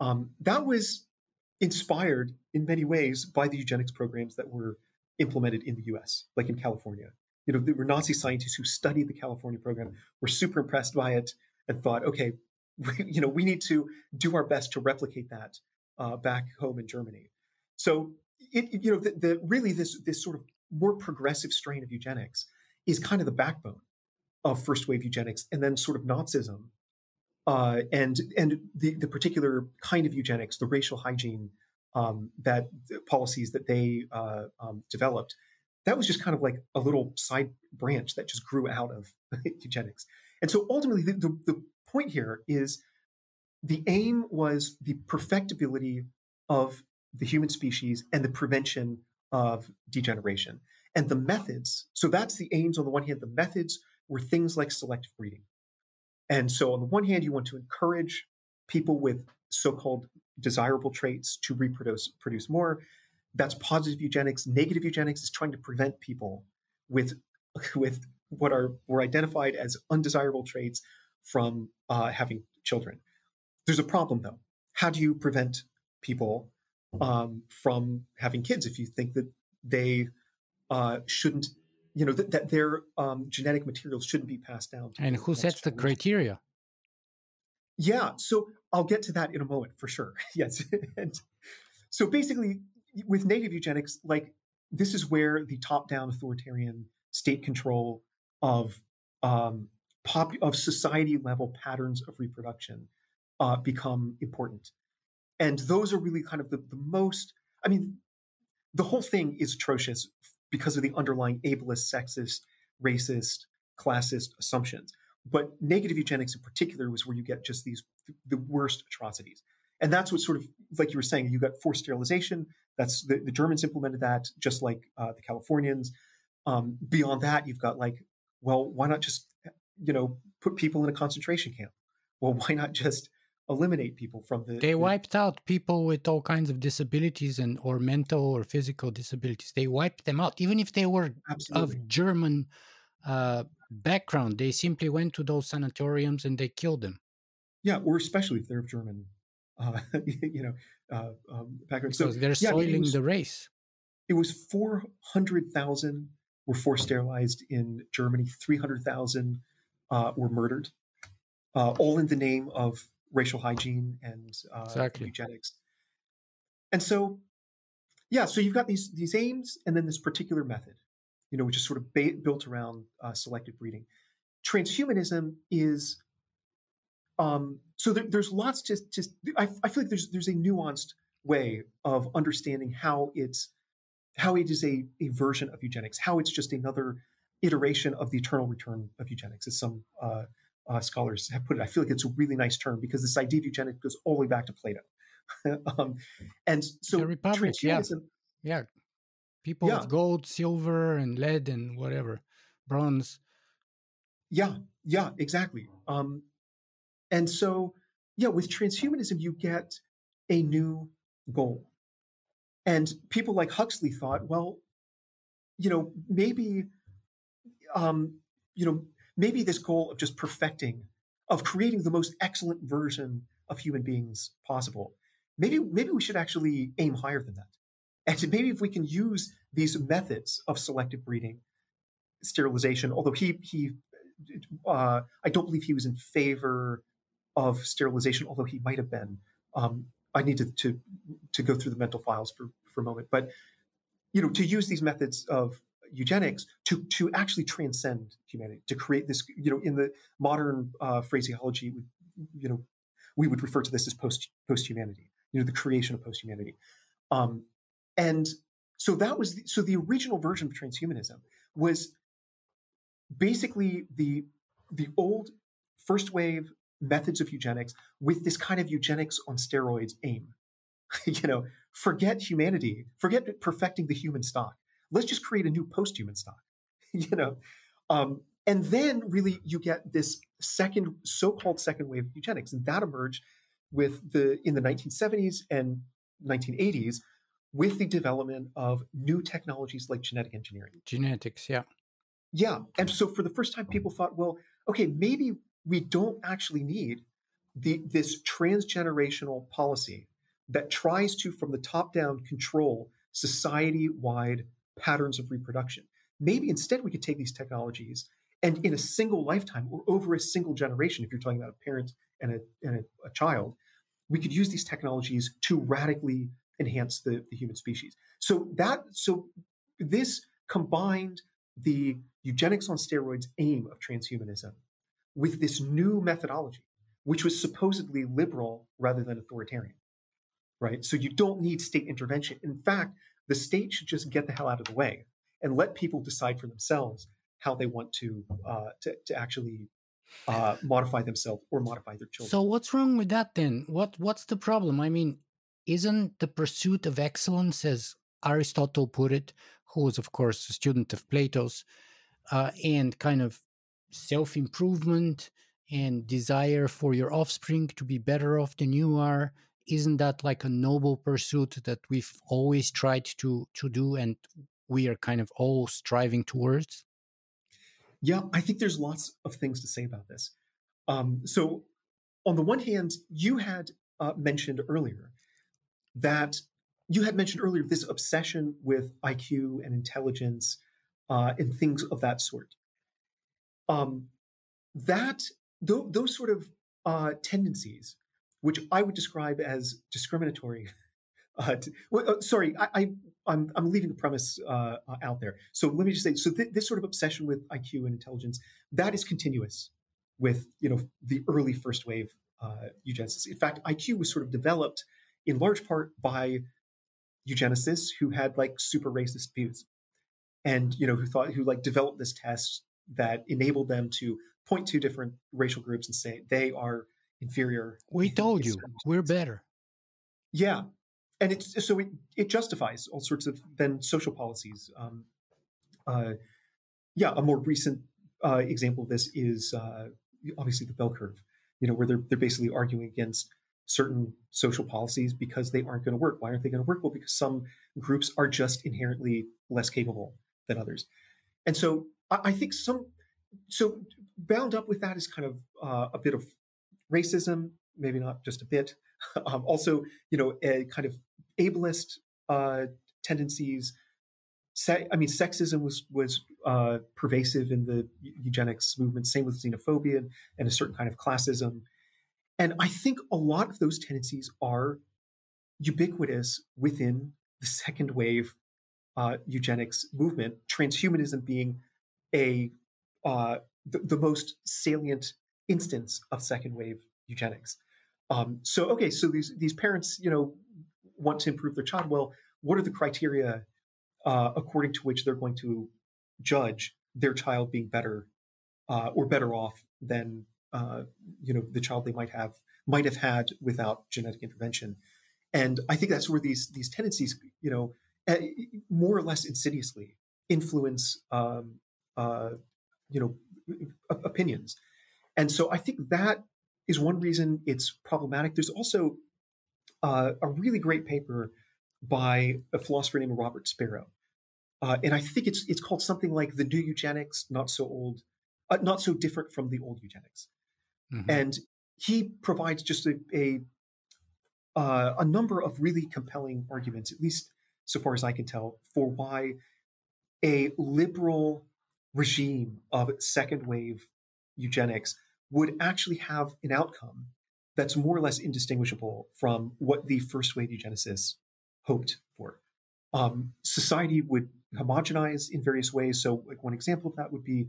um, that was inspired in many ways by the eugenics programs that were implemented in the U.S., like in California. You know, there were Nazi scientists who studied the California program, were super impressed by it, and thought, okay, we, you know, we need to do our best to replicate that uh, back home in Germany. So, it, you know, the, the really this this sort of more progressive strain of eugenics is kind of the backbone of first wave eugenics, and then sort of Nazism, uh, and and the the particular kind of eugenics, the racial hygiene um, that policies that they uh, um, developed. That was just kind of like a little side branch that just grew out of eugenics. And so ultimately, the, the, the point here is the aim was the perfectibility of the human species and the prevention of degeneration. And the methods, so that's the aims on the one hand, the methods were things like selective breeding. And so on the one hand, you want to encourage people with so-called desirable traits to reproduce produce more. That's positive eugenics. Negative eugenics is trying to prevent people with with what are were identified as undesirable traits from uh, having children. There's a problem though. How do you prevent people um, from having kids if you think that they uh, shouldn't, you know, that, that their um, genetic material shouldn't be passed down. and who sets the criteria? Yeah, so I'll get to that in a moment for sure. yes. and so basically, with negative eugenics, like this is where the top-down authoritarian state control of um, pop of society level patterns of reproduction uh, become important, and those are really kind of the, the most. I mean, the whole thing is atrocious because of the underlying ableist, sexist, racist, classist assumptions. But negative eugenics in particular was where you get just these the worst atrocities. And that's what sort of, like you were saying, you got forced sterilization. That's the, the Germans implemented that, just like uh, the Californians. Um, beyond that, you've got like, well, why not just, you know, put people in a concentration camp? Well, why not just eliminate people from the? They the, wiped out people with all kinds of disabilities and or mental or physical disabilities. They wiped them out, even if they were absolutely. of German uh, background. They simply went to those sanatoriums and they killed them. Yeah, or especially if they're of German uh, you know, uh, um. Because so they're yeah, soiling was, the race. It was 400,000 were forced sterilized in Germany, 300,000 uh, were murdered, uh, all in the name of racial hygiene and uh, exactly. eugenics. And so, yeah, so you've got these these aims, and then this particular method, you know, which is sort of ba- built around uh, selective breeding. Transhumanism is um, so there, there's lots to, to I, I, feel like there's there's a nuanced way of understanding how it's how it is a, a version of eugenics, how it's just another iteration of the eternal return of eugenics, as some uh, uh, scholars have put it. I feel like it's a really nice term because this idea of eugenics goes all the way back to Plato. um, and so the Republic, yeah, yeah, people yeah. with gold, silver, and lead, and whatever, bronze. Yeah, yeah, exactly. Um, and so, yeah, with transhumanism, you get a new goal. And people like Huxley thought, well, you know, maybe, um, you know, maybe this goal of just perfecting, of creating the most excellent version of human beings possible, maybe maybe we should actually aim higher than that. And maybe if we can use these methods of selective breeding, sterilization, although he he, uh, I don't believe he was in favor of sterilization, although he might have been. Um, I need to, to, to go through the mental files for for a moment, but you know, to use these methods of eugenics to to actually transcend humanity, to create this, you know, in the modern uh, phraseology, you know, we would refer to this as post post humanity, you know, the creation of post humanity, um, and so that was the, so the original version of transhumanism was basically the the old first wave methods of eugenics with this kind of eugenics on steroids aim. you know, forget humanity, forget perfecting the human stock. Let's just create a new post-human stock. you know, um, and then really you get this second, so-called second wave of eugenics, and that emerged with the in the 1970s and 1980s with the development of new technologies like genetic engineering. Genetics, yeah. Yeah. And so for the first time, people thought, well, okay, maybe we don't actually need the, this transgenerational policy that tries to, from the top down, control society wide patterns of reproduction. Maybe instead we could take these technologies and in a single lifetime or over a single generation, if you're talking about a parent and a, and a, a child, we could use these technologies to radically enhance the, the human species. So that so this combined the eugenics on steroids aim of transhumanism with this new methodology, which was supposedly liberal rather than authoritarian, right? So you don't need state intervention. In fact, the state should just get the hell out of the way and let people decide for themselves how they want to uh, to, to actually uh, modify themselves or modify their children. So what's wrong with that then? What what's the problem? I mean, isn't the pursuit of excellence, as Aristotle put it, who was of course a student of Plato's, uh, and kind of self improvement and desire for your offspring to be better off than you are isn't that like a noble pursuit that we've always tried to to do and we are kind of all striving towards yeah i think there's lots of things to say about this um, so on the one hand you had uh, mentioned earlier that you had mentioned earlier this obsession with IQ and intelligence uh, and things of that sort. Um, that th- those sort of uh, tendencies, which I would describe as discriminatory. Uh, to, well, uh, sorry, I, I, I'm, I'm leaving the premise uh, uh, out there. So let me just say, so th- this sort of obsession with IQ and intelligence that is continuous with you know the early first wave eugenicists. In fact, IQ was sort of developed in large part by eugenicists who had like super racist views and you know who thought who like developed this test that enabled them to point to different racial groups and say they are inferior we told you we're better yeah and it's so it, it justifies all sorts of then social policies um, uh, yeah a more recent uh, example of this is uh, obviously the bell curve you know where they're, they're basically arguing against certain social policies because they aren't going to work. Why aren't they going to work? Well, because some groups are just inherently less capable than others. And so I, think some, so bound up with that is kind of uh, a bit of racism, maybe not just a bit. um, also, you know, a kind of ableist uh, tendencies. Se- I mean, sexism was was uh, pervasive in the eugenics movement. Same with xenophobia and, and a certain kind of classism. And I think a lot of those tendencies are ubiquitous within the second wave uh, eugenics movement, transhumanism being a uh, the, most salient instance of second wave eugenics. Um, so, okay, so these these parents, you know, want to improve their child. Well, what are the criteria uh, according to which they're going to judge their child being better uh, or better off than uh, you know the child they might have might have had without genetic intervention. And I think that's where these these tendencies, you know, eh, more or less insidiously influence, um, uh, you know, opinions. And so I think that is one reason it's problematic. There's also uh, a really great paper by a philosopher named Robert Sparrow, uh, and I think it's it's called something like the new eugenics, not so old, uh, not so different from the old eugenics. Mm-hmm. And he provides just a a, uh, a number of really compelling arguments, at least so far as I can tell, for why a liberal regime of second wave eugenics would actually have an outcome that's more or less indistinguishable from what the first wave eugenicists hoped for. Um, society would homogenize in various ways. So, like one example of that would be,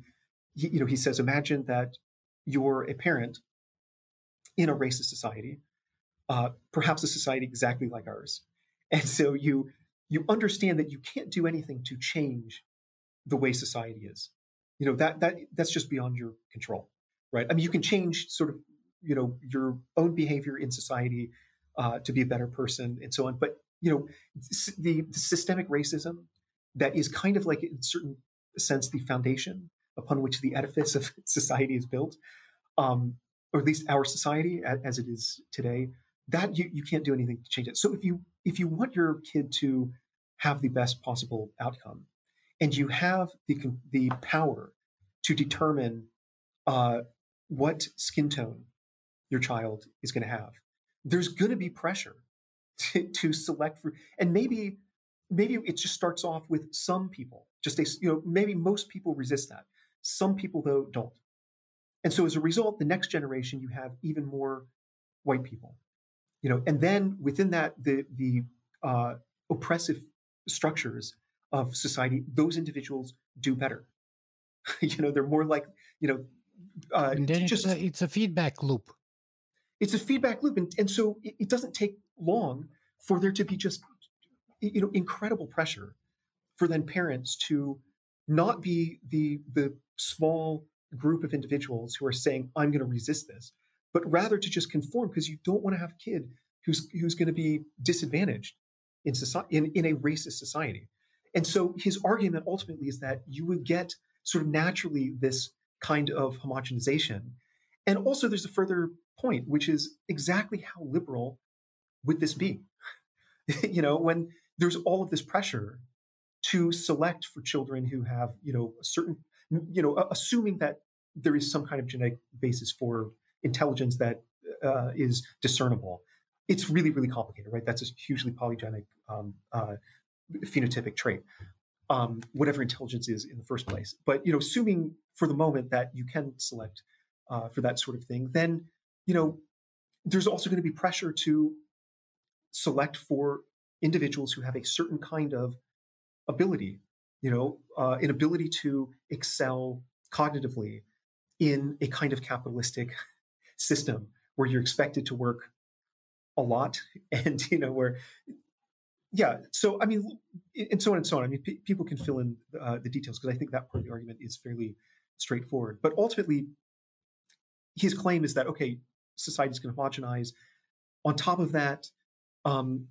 you know, he says, imagine that you're a parent in a racist society, uh, perhaps a society exactly like ours. And so you you understand that you can't do anything to change the way society is. You know that that that's just beyond your control, right? I mean, you can change sort of you know your own behavior in society uh, to be a better person and so on. But you know the, the systemic racism that is kind of like in certain sense the foundation upon which the edifice of society is built. Um, or at least our society as it is today, that you, you can't do anything to change it. So if you if you want your kid to have the best possible outcome, and you have the the power to determine uh, what skin tone your child is going to have, there's going to be pressure to, to select for, and maybe maybe it just starts off with some people. Just a, you know, maybe most people resist that. Some people though don't. And so as a result, the next generation, you have even more white people, you know, and then within that, the, the uh, oppressive structures of society, those individuals do better. you know, they're more like, you know, uh, just, it's, a, it's a feedback loop. It's a feedback loop. And, and so it, it doesn't take long for there to be just, you know, incredible pressure for then parents to not be the the small group of individuals who are saying, I'm going to resist this, but rather to just conform because you don't want to have a kid who's, who's going to be disadvantaged in, society, in, in a racist society. And so his argument ultimately is that you would get sort of naturally this kind of homogenization. And also, there's a further point, which is exactly how liberal would this be? you know, when there's all of this pressure to select for children who have, you know, a certain you know, assuming that there is some kind of genetic basis for intelligence that uh, is discernible, it's really really complicated, right? That's a hugely polygenic um, uh, phenotypic trait. Um, whatever intelligence is in the first place. But you know, assuming for the moment that you can select uh, for that sort of thing, then you know, there's also going to be pressure to select for individuals who have a certain kind of ability, you know, uh, an ability to excel cognitively in a kind of capitalistic system where you're expected to work a lot and you know where yeah so i mean and so on and so on. I mean p- people can fill in uh, the details because i think that part of the argument is fairly straightforward. But ultimately his claim is that okay society is going to homogenize. On top of that um,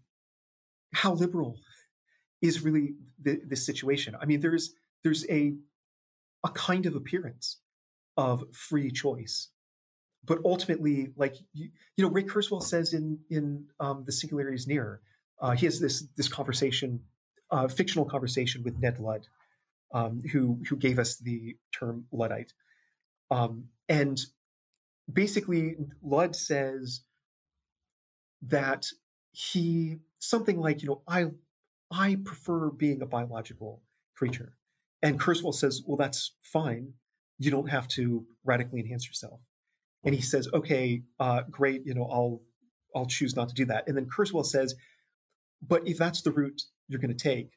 how liberal is really the, this situation. I mean, there's there's a a kind of appearance of free choice, but ultimately, like you, you know, Ray Kurzweil says in in um, the Singularity is Near, uh, he has this this conversation, uh, fictional conversation with Ned Ludd, um, who who gave us the term Luddite, um, and basically Ludd says that he something like you know I I prefer being a biological creature. And Kurzweil says, well, that's fine. You don't have to radically enhance yourself. And he says, okay, uh, great, you know, I'll I'll choose not to do that. And then Kurzweil says, but if that's the route you're going to take,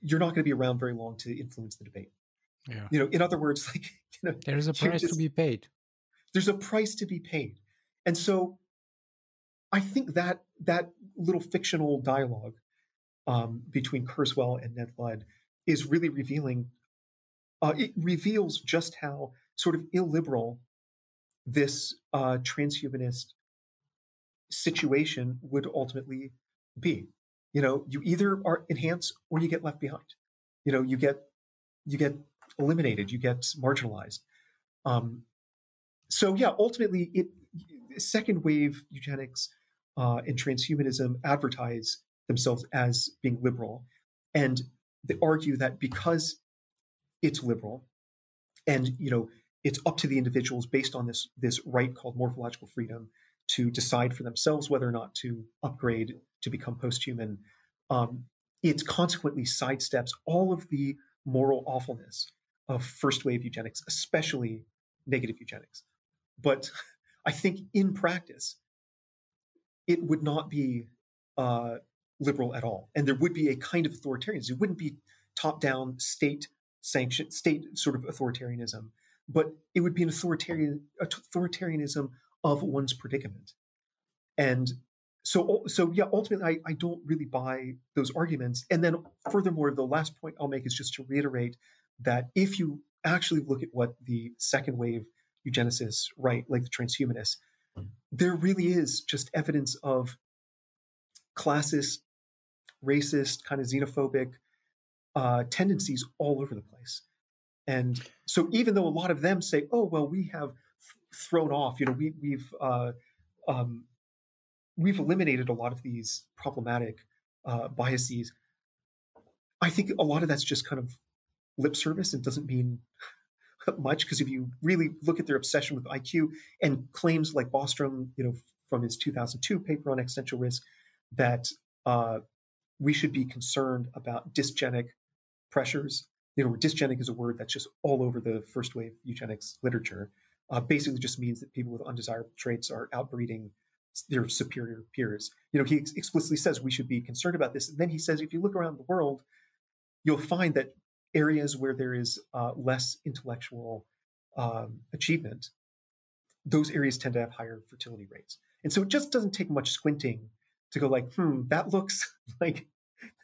you're not going to be around very long to influence the debate. Yeah. You know, in other words, like you know, there's a price just, to be paid. There's a price to be paid, and so I think that that little fictional dialogue um, between Kurzweil and Ned Ludd is really revealing. Uh, it reveals just how sort of illiberal this uh, transhumanist situation would ultimately be. You know, you either are enhanced or you get left behind. You know, you get you get eliminated, you get marginalized. Um, so yeah, ultimately, it second wave eugenics uh, and transhumanism advertise themselves as being liberal. And they argue that because it's liberal and, you know, it's up to the individuals based on this, this right called morphological freedom to decide for themselves whether or not to upgrade to become post-human. Um, it consequently sidesteps all of the moral awfulness of first wave eugenics, especially negative eugenics. But I think in practice, it would not be uh, liberal at all. And there would be a kind of authoritarianism. It wouldn't be top down state sanction, state sort of authoritarianism, but it would be an authoritarian authoritarianism of one's predicament. And so, so yeah, ultimately, I, I don't really buy those arguments. And then, furthermore, the last point I'll make is just to reiterate that if you actually look at what the second wave eugenicists write, like the transhumanists, there really is just evidence of classist racist, kind of xenophobic uh, tendencies all over the place. And so, even though a lot of them say, "Oh, well, we have thrown off," you know, we, we've uh, um, we've eliminated a lot of these problematic uh, biases. I think a lot of that's just kind of lip service and doesn't mean much because if you really look at their obsession with IQ and claims like Bostrom, you know, from his 2002 paper on existential risk, that uh, we should be concerned about dysgenic pressures. You know, dysgenic is a word that's just all over the first wave eugenics literature. Uh, basically, just means that people with undesirable traits are outbreeding their superior peers. You know, he ex- explicitly says we should be concerned about this. And then he says, if you look around the world, you'll find that areas where there is uh, less intellectual um, achievement, those areas tend to have higher fertility rates. And so it just doesn't take much squinting to go like, hmm, that looks like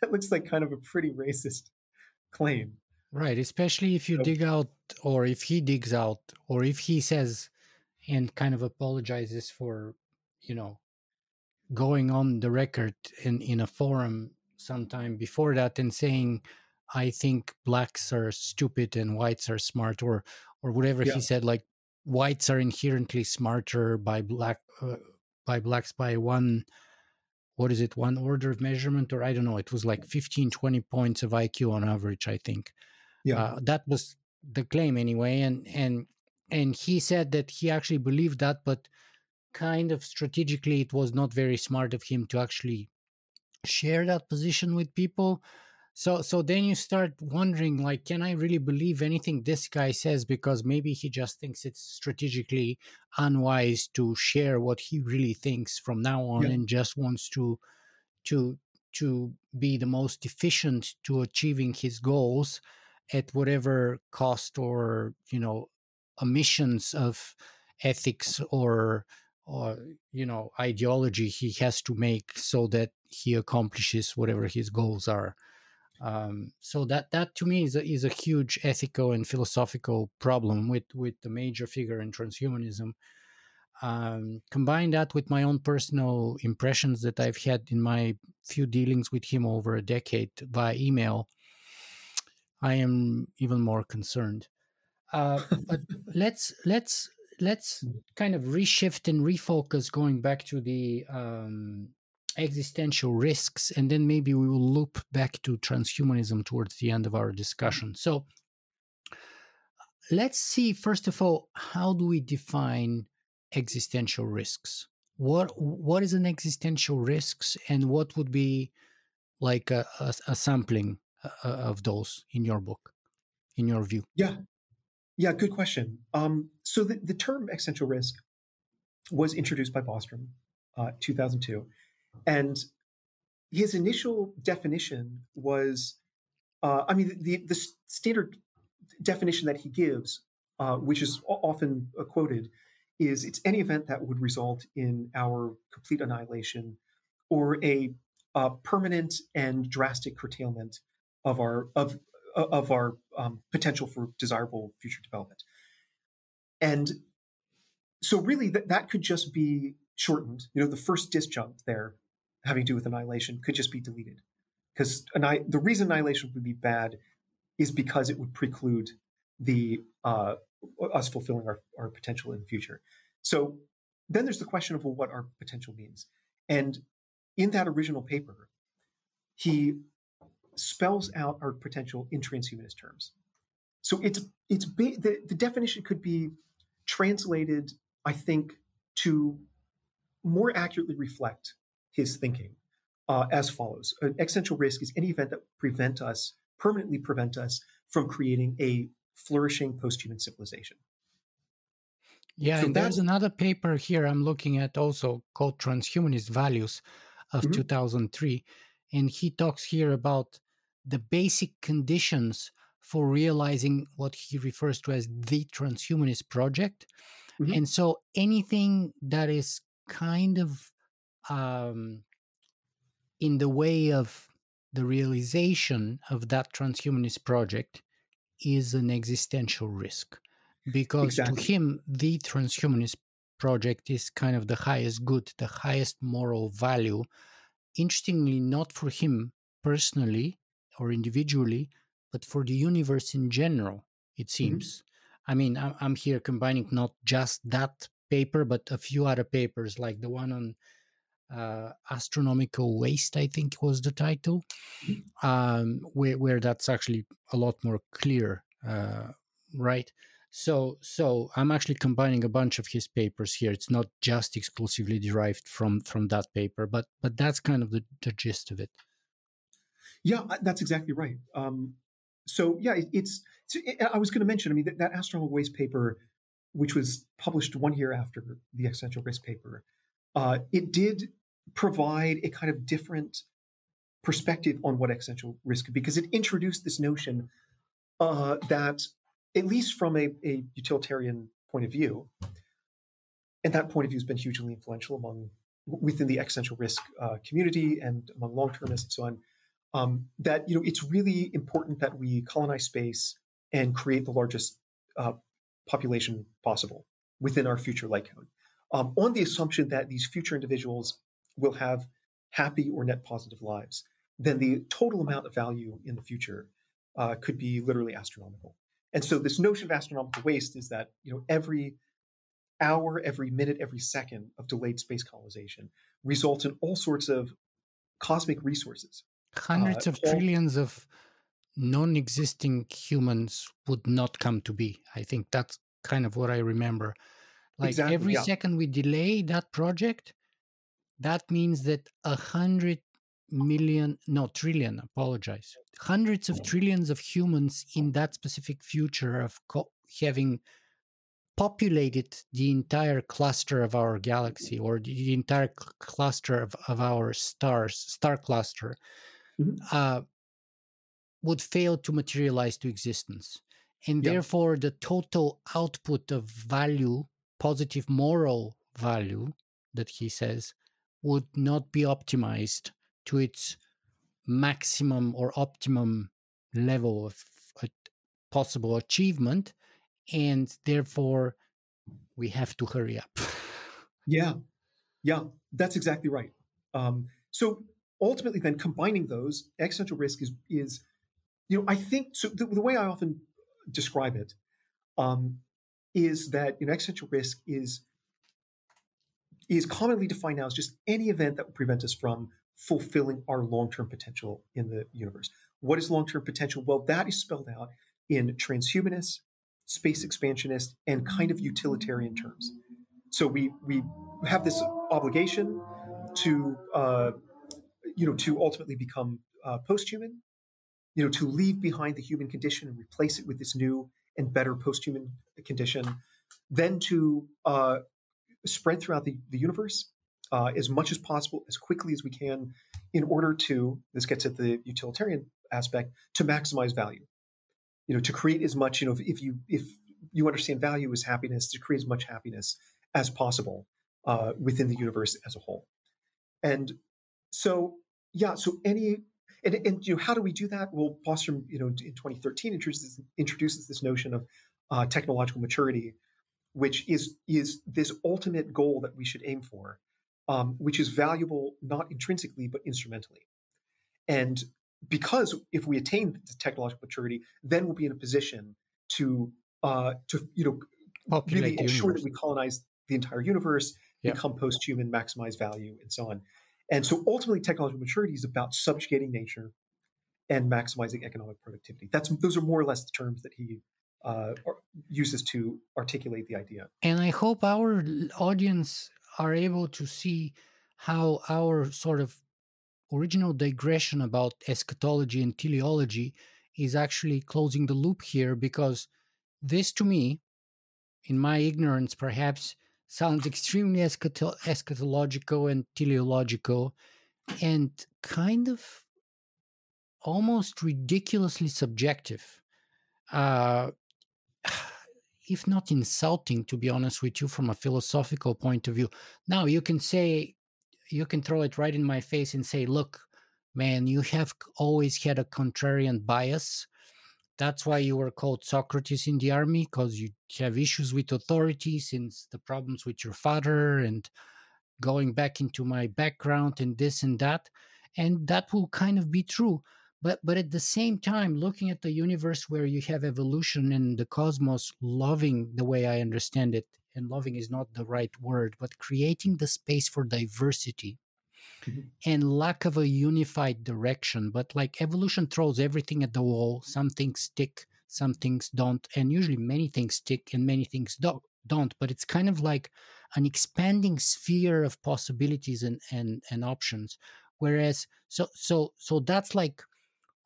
that looks like kind of a pretty racist claim. Right, especially if you so, dig out or if he digs out or if he says and kind of apologizes for, you know, going on the record in in a forum sometime before that and saying I think blacks are stupid and whites are smart or or whatever yeah. he said like whites are inherently smarter by black uh, by blacks by one what is it one order of measurement? or i don't know it was like 15 20 points of iq on average i think. Yeah. Uh, that was the claim anyway and and and he said that he actually believed that but kind of strategically it was not very smart of him to actually share that position with people so so then you start wondering like can i really believe anything this guy says because maybe he just thinks it's strategically unwise to share what he really thinks from now on yeah. and just wants to to to be the most efficient to achieving his goals at whatever cost or you know omissions of ethics or or you know ideology he has to make so that he accomplishes whatever his goals are um, so that that to me is a, is a huge ethical and philosophical problem with with the major figure in transhumanism. Um, combine that with my own personal impressions that I've had in my few dealings with him over a decade via email, I am even more concerned. Uh, but let's let's let's kind of reshift and refocus, going back to the um, existential risks, and then maybe we will loop back to transhumanism towards the end of our discussion. So let's see, first of all, how do we define existential risks? What what is an existential risks, and what would be like a, a, a sampling uh, of those in your book, in your view? Yeah, yeah, good question. Um, so the, the term existential risk was introduced by Bostrom, uh, 2002, and his initial definition was, uh, I mean, the, the standard definition that he gives, uh, which is often uh, quoted, is it's any event that would result in our complete annihilation or a, a permanent and drastic curtailment of our of of our um, potential for desirable future development. And so, really, that, that could just be shortened. You know, the first disjunct there having to do with annihilation could just be deleted. Because anni- the reason annihilation would be bad is because it would preclude the uh, us fulfilling our, our potential in the future. So then there's the question of well, what our potential means. And in that original paper, he spells out our potential in transhumanist terms. So it's it's the, the definition could be translated, I think, to more accurately reflect his thinking uh, as follows: An existential risk is any event that prevent us permanently prevent us from creating a flourishing post-human civilization. Yeah, so and there's another paper here I'm looking at also called Transhumanist Values of mm-hmm. 2003. And he talks here about the basic conditions for realizing what he refers to as the transhumanist project. Mm-hmm. And so anything that is kind of um, in the way of the realization of that transhumanist project is an existential risk because exactly. to him the transhumanist project is kind of the highest good the highest moral value interestingly not for him personally or individually, but for the universe in general, it mm-hmm. seems. Mm-hmm. I mean, I'm, I'm here combining not just that paper, but a few other papers, like the one on uh, astronomical waste, I think was the title, um, where, where that's actually a lot more clear, uh, right? So, so I'm actually combining a bunch of his papers here. It's not just exclusively derived from from that paper, but but that's kind of the, the gist of it. Yeah, that's exactly right. Um, so yeah, it, it's, it, I was going to mention. I mean, that, that astronomical waste paper, which was published one year after the existential risk paper, uh, it did provide a kind of different perspective on what existential risk because it introduced this notion uh, that, at least from a, a, utilitarian point of view, and that point of view has been hugely influential among within the existential risk uh, community and among long-termists and so on um, that you know it's really important that we colonize space and create the largest uh, population possible within our future cone, um, on the assumption that these future individuals will have happy or net positive lives. Then the total amount of value in the future uh, could be literally astronomical. And so this notion of astronomical waste is that you know every hour, every minute, every second of delayed space colonization results in all sorts of cosmic resources hundreds uh, of trillions of non-existing humans would not come to be. I think that's kind of what i remember. Like Exactly, every yeah. second we delay that project, that means that a hundred million, no, trillion, apologize, hundreds of trillions of humans in that specific future of co- having populated the entire cluster of our galaxy or the, entire cl- cluster of, of our stars, star cluster, Mhm. uh, would fail to materialize to existence. And therefore, the total output of value, positive moral value, that he says, would not be optimized to its maximum or optimum level of uh, possible achievement. And therefore, we have to hurry up. Yeah, yeah, that's exactly right. Um, so ultimately, then combining those, existential risk is is, you know, I think so. The, the way I often describe it um, is that you know, existential risk is is commonly defined now as just any event that would prevent us from fulfilling our long term potential in the universe. What is long term potential? Well, that is spelled out in transhumanist, space expansionist, and kind of utilitarian terms. So we we have this obligation to uh, you know to ultimately become uh, post-human, you know to leave behind the human condition and replace it with this new and better post-human condition, then to uh, spread throughout the, the universe uh, as much as possible, as quickly as we can, in order to this gets at the utilitarian aspect to maximize value. You know, to create as much. You know, if, if you if you understand value as happiness, to create as much happiness as possible uh, within the universe as a whole. And so, yeah, so any and, and you know, how do we do that? Well, Bostrom, you know, in 2013 introduces introduces this notion of uh, technological maturity, which is is this ultimate goal that we should aim for, um, which is valuable not intrinsically but instrumentally. And because if we attain technological maturity, then we'll be in a position to uh, to you know Populate really ensure that we colonize the entire universe, Yeah. become post-human, maximize value, and so on. And so ultimately, technological maturity is about subjugating nature and maximizing economic productivity. That's those are more or less the terms that he uh, uses to articulate the idea. And I hope our audience are able to see how our sort of original digression about eschatology and teleology is actually closing the loop here because this to me, in my ignorance perhaps, sounds extremely eschato- eschatological and teleological and kind of almost ridiculously subjective. Uh, if not insulting, to be honest with you, from a philosophical point of view. Now, you can say, you can throw it right in my face and say, look, man, you have always had a contrarian bias. That's why you were called Socrates in the army, because you have issues with authority since the problems with your father and going back into my background and this and that. And that will kind of be true but but at the same time looking at the universe where you have evolution and the cosmos loving the way i understand it and loving is not the right word but creating the space for diversity And lack of a unified direction but like evolution throws everything at the wall some things stick some things don't and usually many things stick and many things don't don't but it's kind of like an expanding sphere of possibilities and and, and options whereas so so so that's like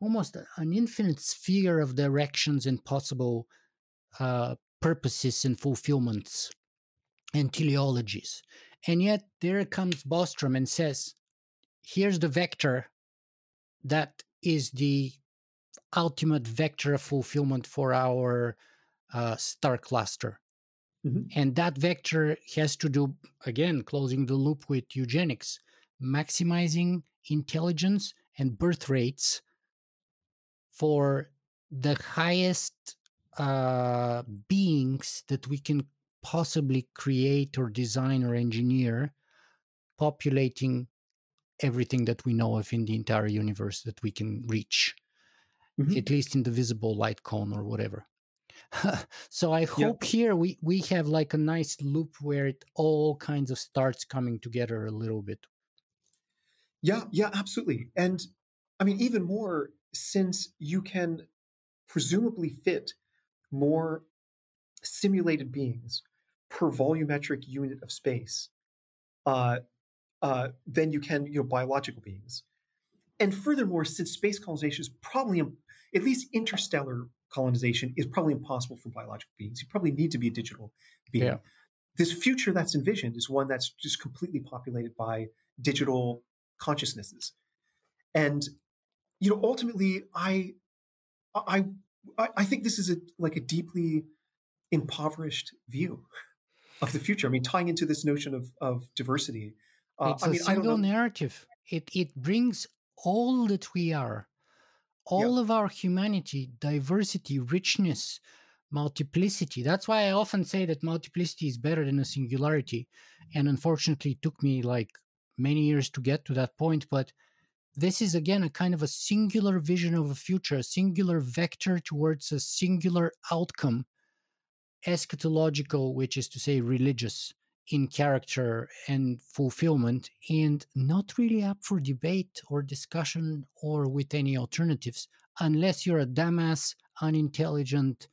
almost an infinite sphere of directions and possible uh, purposes and fulfillments and teleologies. And yet there comes Bostrom and says, here's the vector that is the ultimate vector of fulfillment for our uh, star cluster. Mhm. And that vector has to do, again, closing the loop with eugenics, maximizing intelligence and birth rates for the highest uh, beings that we can possibly create or design or engineer, populating everything that we know of in the entire universe that we can reach, Mhm. at least in the visible light cone or whatever. so I hope here we we have like a nice loop where it all kinds of starts coming together a little bit. Yeah, yeah, absolutely. And I mean, even more since you can presumably fit more simulated beings per volumetric unit of space uh, uh, than you can you know biological beings. And furthermore, since space colonization is probably at least interstellar colonization is probably impossible for biological beings. You probably need to be a digital being. Yeah. This future that's envisioned is one that's just completely populated by digital consciousnesses. And you know, ultimately, I, I, I think this is a like a deeply impoverished view of the future. I mean, tying into this notion of of diversity. Uh, it's I mean, a single narrative. It it brings all that we are, all of our humanity, diversity, richness, multiplicity. That's why I often say that multiplicity is better than a singularity. And unfortunately, it took me like many years to get to that point. But this is again a kind of a singular vision of a future, a singular vector towards a singular outcome, eschatological, which is to say religious in character and fulfillment, and not really up for debate or discussion or with any alternatives, unless you're a dumbass, unintelligent,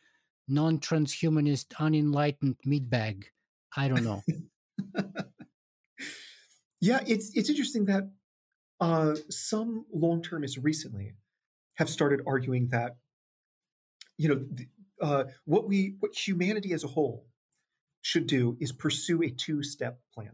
non transhumanist, unenlightened meatbag. I don't know. yeah, it's it's interesting that uh, some long termists recently have started arguing that, you know, uh, what we, what humanity as a whole should do is pursue a two step plan.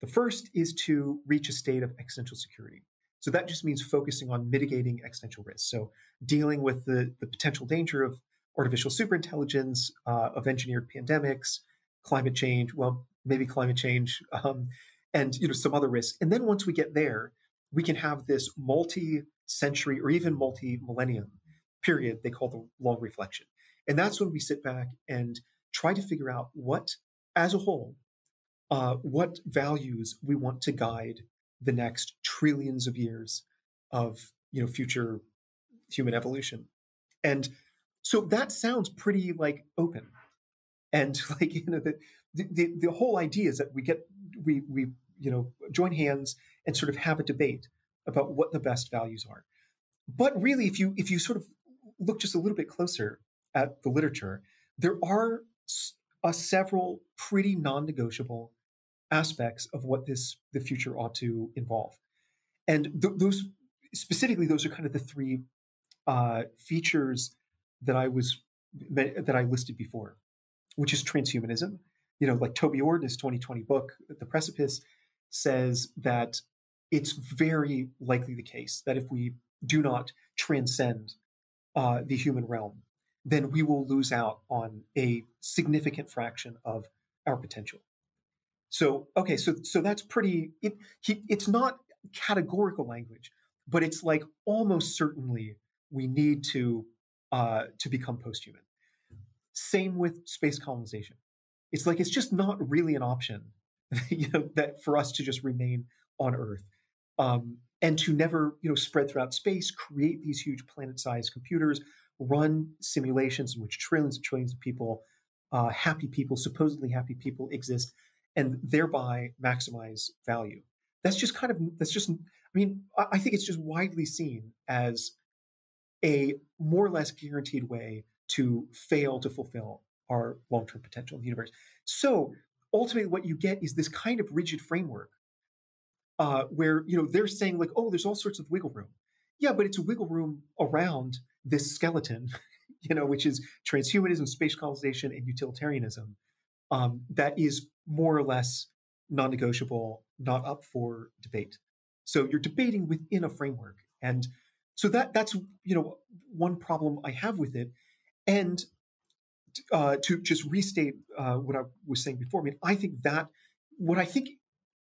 The first is to reach a state of existential security. So that just means focusing on mitigating existential risks. So dealing with the, the potential danger of artificial superintelligence, uh, of engineered pandemics, climate change, well, maybe climate change, um, and you know some other risks. And then once we get there, we can have this multi-century or even multi-millennium period they call the long reflection. And that's when we sit back and try to figure out what, as a whole, uh, what values we want to guide the next trillions of years of you know future human evolution. And so that sounds pretty like open. And like you know the the, the whole idea is that we get we we you know join hands and sort of have a debate about what the best values are. But really, if you if you sort of look just a little bit closer at the literature, there are uh, several pretty non-negotiable aspects of what this the future ought to involve, and th- those specifically those are kind of the three uh, features that I was that I listed before, which is transhumanism. You know, like Toby Ord, his 2020 book, The Precipice, says that it's very likely the case that if we do not transcend uh, the human realm, then we will lose out on a significant fraction of our potential. So, okay, so so that's pretty. It, he, it's not categorical language, but it's like almost certainly we need to uh, to become post-human. Same with space colonization. It's like it's just not really an option, you know, that for us to just remain on Earth um, and to never you know spread throughout space, create these huge planet-sized computers, run simulations in which trillions and trillions of people, uh, happy people, supposedly happy people, exist, and thereby maximize value. That's just kind of that's just. I mean, I think it's just widely seen as a more or less guaranteed way to fail to fulfill our long-term potential in the universe. So ultimately, what you get is this kind of rigid framework uh, where you know they're saying like, oh, there's all sorts of wiggle room. Yeah, but it's a wiggle room around this skeleton, you know, which is transhumanism, space colonization, and utilitarianism. Um, that is more or less non-negotiable, not up for debate. So you're debating within a framework, and so that that's you know one problem I have with it. And uh, to just restate uh, what I was saying before, I mean, I think that what I think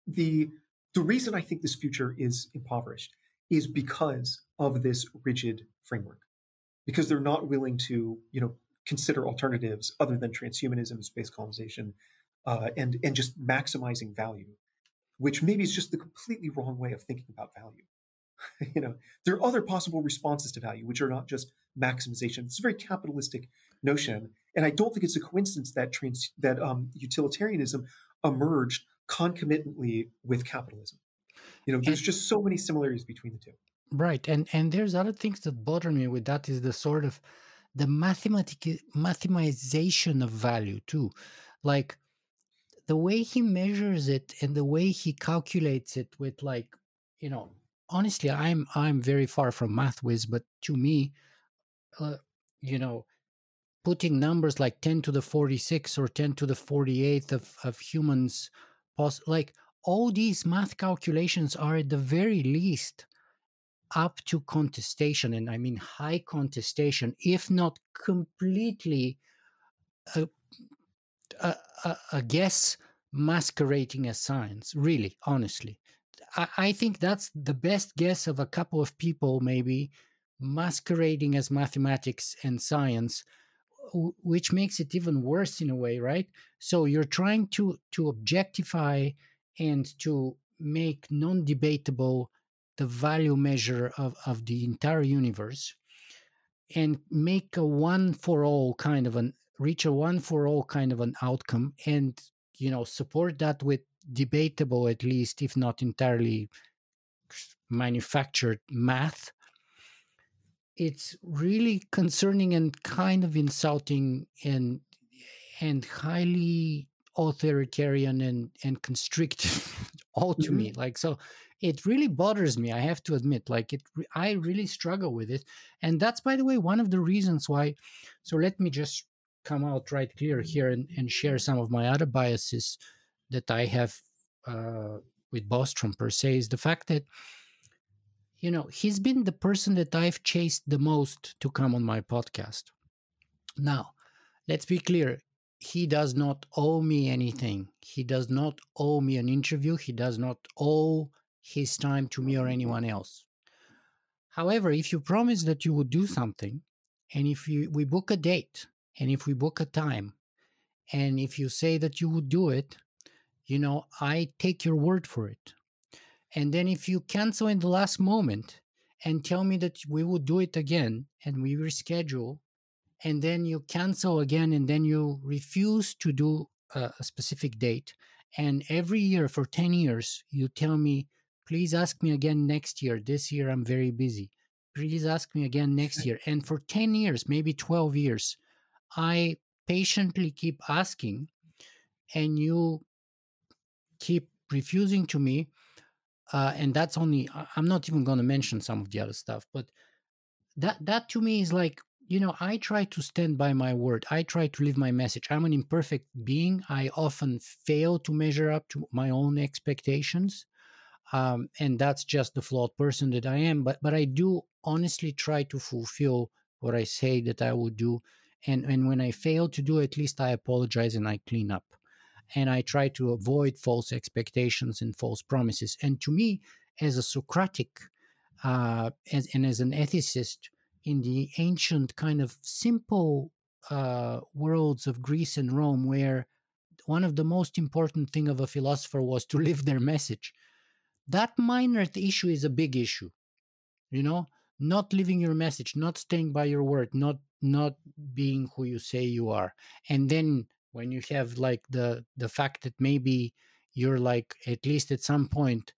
the the reason I think this future is impoverished is because of this rigid framework, because they're not willing to, you know, consider alternatives other than transhumanism, space colonization, uh, and and just maximizing value, which maybe is just the completely wrong way of thinking about value. you know, there are other possible responses to value, which are not just maximization. It's a very capitalistic notion, and I don't think it's a coincidence that trans that um, utilitarianism emerged concomitantly with capitalism. You know, there's just so many similarities between the two. Right, and and there's other things that bother me with that is the sort of the mathematic mathematization of value too. Like the way he measures it and the way he calculates it with like you know honestly i'm i'm very far from math whiz but to me uh, you know putting numbers like 10 to the 46 or 10 to the 48th of, of humans pos- like all these math calculations are at the very least up to contestation and i mean high contestation if not completely uh, a, a, a guess masquerading as science really honestly. I, I think that's the best guess of a couple of people maybe masquerading as mathematics and science which makes it even worse in a way right? So you're trying to to objectify and to make non-debatable the value measure of, of the entire universe and make a one for all kind of an reach a one for all kind of an outcome and you know support that with debatable at least if not entirely manufactured math it's really concerning and kind of insulting and and highly authoritarian and and constrictive all to mm-hmm. me like so it really bothers me i have to admit like it i really struggle with it and that's by the way one of the reasons why so let me just come out right clear here and, and share some of my other biases that i have uh, with bostrom per se is the fact that you know, he's been the person that I've chased the most to come on my podcast. Now, let's be clear. He does not owe me anything. He does not owe me an interview. He does not owe his time to me or mm-hmm. anyone else. However, if you promise that you would do something, and if you, we book a date, and if we book a time, and if you say that you would do it, you know, I take your word for it. And then if you cancel in the last moment and tell me that we will do it again and we reschedule, and then you cancel again and then you refuse to do a, a specific date, and every year for 10 years, you tell me, please ask me again next year. This year I'm very busy. Please ask me again next year. And for 10 years, maybe 12 years, I patiently keep asking, and you keep refusing to me uh, and that's only i'm not even going to mention some of the other stuff but that that to me is like you know i try to stand by my word i try to live my message i'm an imperfect being i often fail to measure up to my own expectations um, and that's just the flawed person that i am but but i do honestly try to fulfill what i say that i will do and and when i fail to do at least i apologize and i clean up and I try to avoid false expectations and false promises. And to me, as a Socratic uh, as, and as an ethicist in the ancient kind of simple uh, worlds of Greece and Rome, where one of the most important thing of a philosopher was to live their message, that minor issue is a big issue. You know, not living your message, not staying by your word, not not being who you say you are, and then when you have like the the fact that maybe you're like at least at some point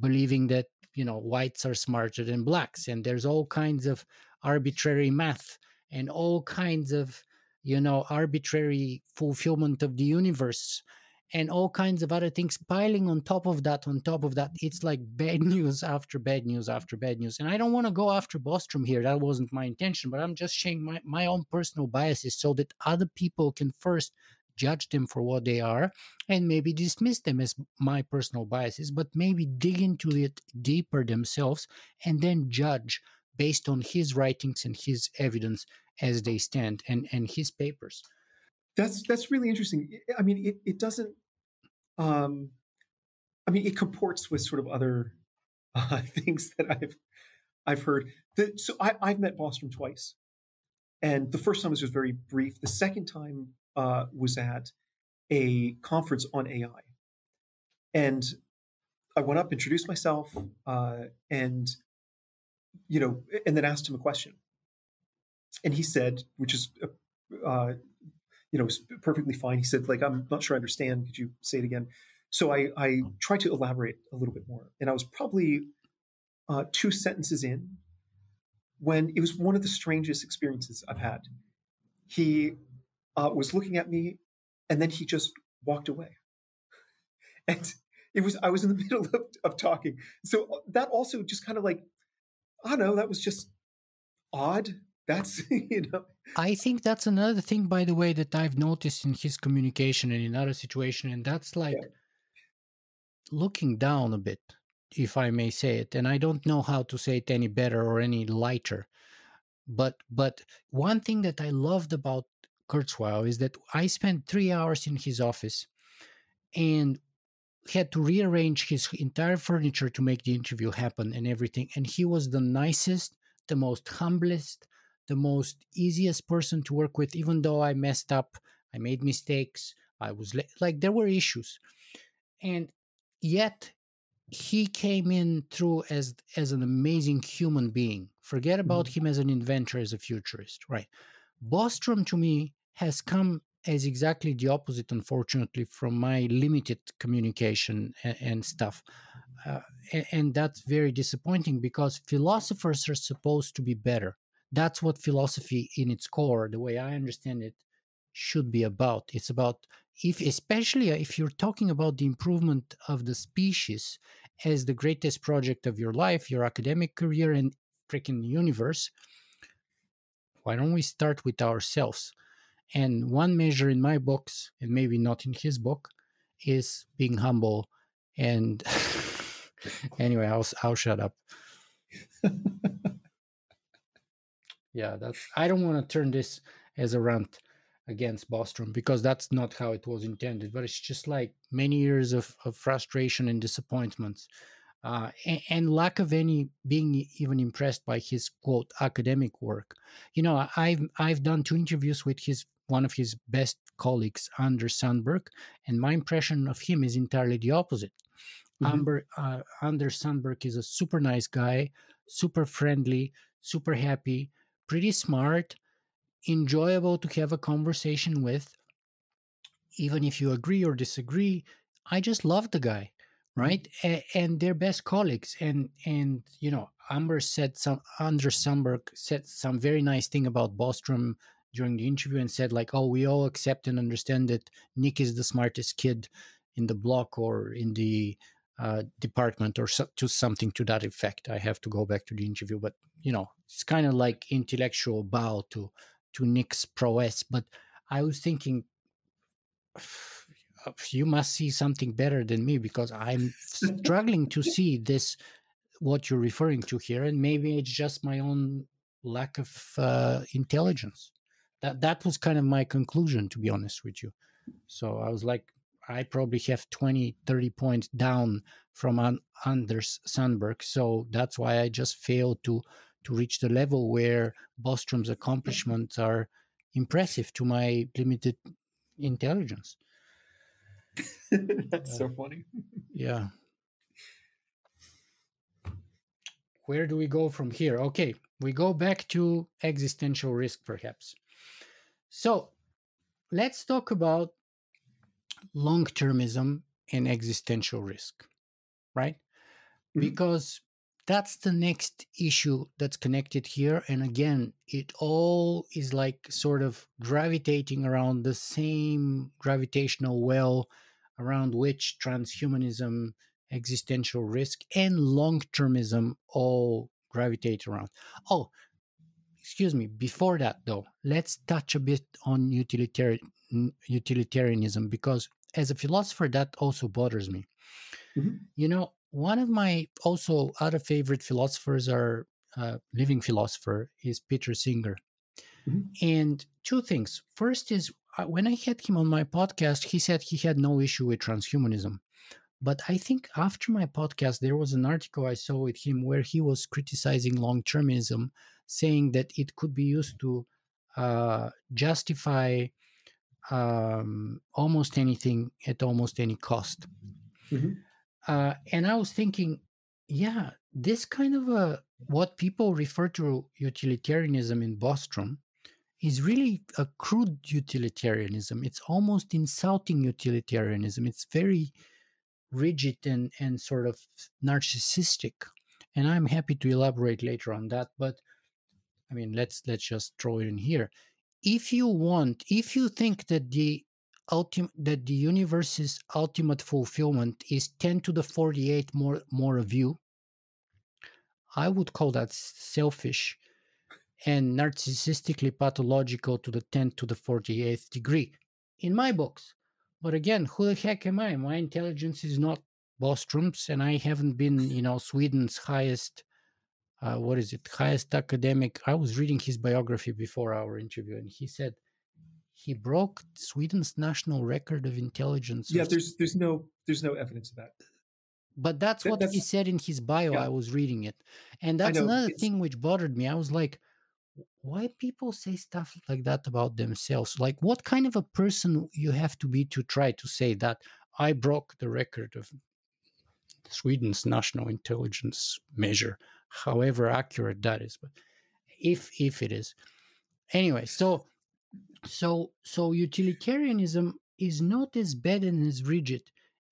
believing that you know whites are smarter than blacks and there's all kinds of arbitrary math and all kinds of you know arbitrary fulfillment of the universe and all kinds of other things piling on top of that on top of that. It's like bad news after bad news after bad news. And i don't want to go after bostrom here. That wasn't my intention but i'm just sharing my, my own personal biases so that other people can first judge them for what they are and maybe dismiss them as my personal biases, but maybe dig into it deeper themselves and then judge based on his writings and his evidence as they stand and, and his papers. That's that's really interesting. I mean, it, it doesn't. Um, I mean, it comports with sort of other uh, things that I've I've heard. That, so I, I've met Bostrom twice, and the first time was just very brief. The second time uh, was at a conference on AI. And I went up, introduced myself, uh, and you know, and then asked him a question. And he said, which is, uh, uh you know, perfectly fine. He said, like, I'm not sure I understand. Could you say it again? So I, I tried to elaborate a little bit more, and I was probably uh, two sentences in when it was one of the strangest experiences I've had. He uh, was looking at me, and then he just walked away. and it was I was in the middle of, of talking. So uh, that also just kind of like I don't know. That was just odd. That's you know. I think that's another thing, by the way, that I've noticed in his communication and in other situation, and that's like yeah. looking down a bit, if I may say it. And I don't know how to say it any better or any lighter. But but one thing that I loved about Kurzweil is that I spent three hours in his office, and had to rearrange his entire furniture to make the interview happen and everything. And he was the nicest, the most humblest, the most easiest person to work with, even though I messed up, I made mistakes, I was like, there were issues. And yet, he came in through as as an amazing human being. Forget about mm-hmm. him as an inventor, as a futurist, right? Bostrom to me has come as exactly the opposite, unfortunately, from my limited communication and, and stuff. Uh, and, and, that's very disappointing because philosophers are supposed to be better. That's what philosophy, in its core, the way I understand it, should be about. It's about if, especially if you're talking about the improvement of the species as the greatest project of your life, your academic career, and freaking universe. Why don't we start with ourselves? And one measure in my books, and maybe not in his book, is being humble. And anyway, I'll I'll shut up. yeah, that's. I don't want to turn this as a rant against Bostrom because that's not how it was intended. But it's just like many years of, of frustration and disappointments uh, and, and, lack of any being even impressed by his quote academic work. You know, I've I've done two interviews with his one of his best colleagues, Anders Sandberg, and my impression of him is entirely the opposite. Mm-hmm. Amber, uh, Anders Sandberg is a super nice guy, super friendly, super happy, pretty smart, enjoyable to have a conversation with. Even if you agree or disagree, I just love the guy. Right? A- and they're best colleagues. And and you know, Amber said some Anders Sandberg said some very nice thing about Bostrom during the interview and said like, "Oh, we all accept and understand that Nick is the smartest kid in the block or in the uh, department or so, to something to that effect." I have to go back to the interview, but you know, it's kind of like intellectual bow to to Nick's prowess. But I was thinking, you must see something better than me because I'm struggling to see this what you're referring to here, and maybe it's just my own lack of uh, intelligence. That that was kind of my conclusion to be honest with you. So i was like i probably have 20 30 points down from An- anders sandberg. So that's why i just failed to to reach the level where bostrom's accomplishments are impressive to my limited intelligence that's so funny yeah where do we go from here okay we go back to existential risk perhaps so let's talk about long termism and existential risk, right? Mm-hmm. Because that's the next issue that's connected here. And again, it all is like sort of gravitating around the same gravitational well around which transhumanism, existential risk, and long termism all gravitate around. Oh, excuse me before that though let's touch a bit on utilitarian utilitarianism because as a philosopher that also bothers me mm-hmm. you know one of my also other favorite philosophers are uh, living philosopher is peter singer mm-hmm. and two things first is when i had him on my podcast he said he had no issue with transhumanism but i think after my podcast there was an article i saw with him where he was criticizing long-termism saying that it could be used to uh, justify um, almost anything at almost any cost. Mm-hmm. Uh, and I was thinking, yeah, this kind of a what people refer to utilitarianism in Bostrom is really a crude utilitarianism. It's almost insulting utilitarianism. It's very rigid and, and sort of narcissistic. And I'm happy to elaborate later on that. But I mean, let's let's just throw it in here. If you want, if you think that the ultimate that the universe's ultimate fulfillment is 10 to the 48 more more of you i would call that selfish and narcissistically pathological to the 10th to the 48th degree in my books but again who the heck am i my intelligence is not bostrom's and i haven't been you know sweden's highest uh, what is it highest academic i was reading his biography before our interview and he said he broke Sweden's national record of intelligence. Yeah, there's there's no there's no evidence of that. But that's what that's, he said in his bio. Yeah. I was reading it, and that's another it's... thing which bothered me. I was like, why people say stuff like that about themselves? Like, what kind of a person you have to be to try to say that I broke the record of Sweden's national intelligence measure, however accurate that is, but if if it is, anyway. So so so utilitarianism is not as bad and as rigid.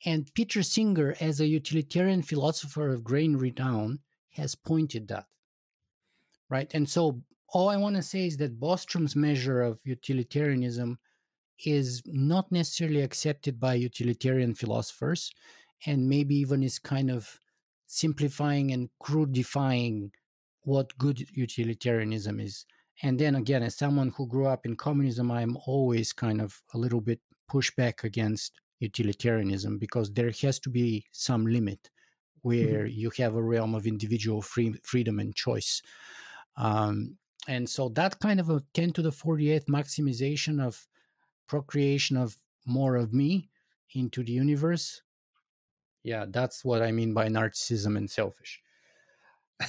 And Peter Singer, as a utilitarian philosopher of great renown, has pointed that. Right. And so all I want to say is that Bostrom's measure of utilitarianism is not necessarily accepted by utilitarian philosophers, and maybe even is kind of simplifying and crudifying what good utilitarianism is. And then again, as someone who grew up in communism, I'm always kind of a little bit pushback against utilitarianism because there has to be some limit mm-hmm. where mm-hmm. you have a realm of individual free, freedom and choice. Um, and so that kind of a 10 to the 48th maximization of procreation of more of me into the universe. Yeah, that's what I mean by narcissism and selfish.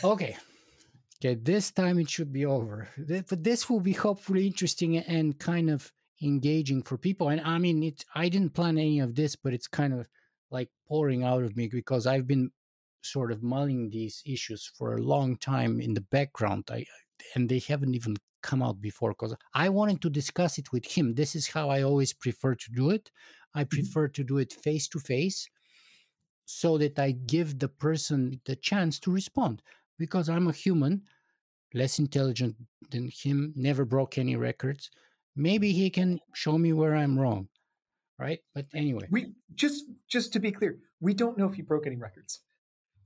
Okay. Okay, this time it should be over. But this will be hopefully interesting and kind of engaging for people. And I mean, it's I didn't plan any of this, but it's kind of like pouring out of me because I've been sort of mulling these issues for a long time in the background. I and they haven't even come out before because I wanted to discuss it with him. This is how I always prefer to do it. I mm-hmm. prefer to do it face to face so that I give the person the chance to respond because I'm a human, less intelligent than him, never broke any records. Maybe he can show me where I'm wrong, right? But anyway, we just just to be clear, we don't know if he broke any records.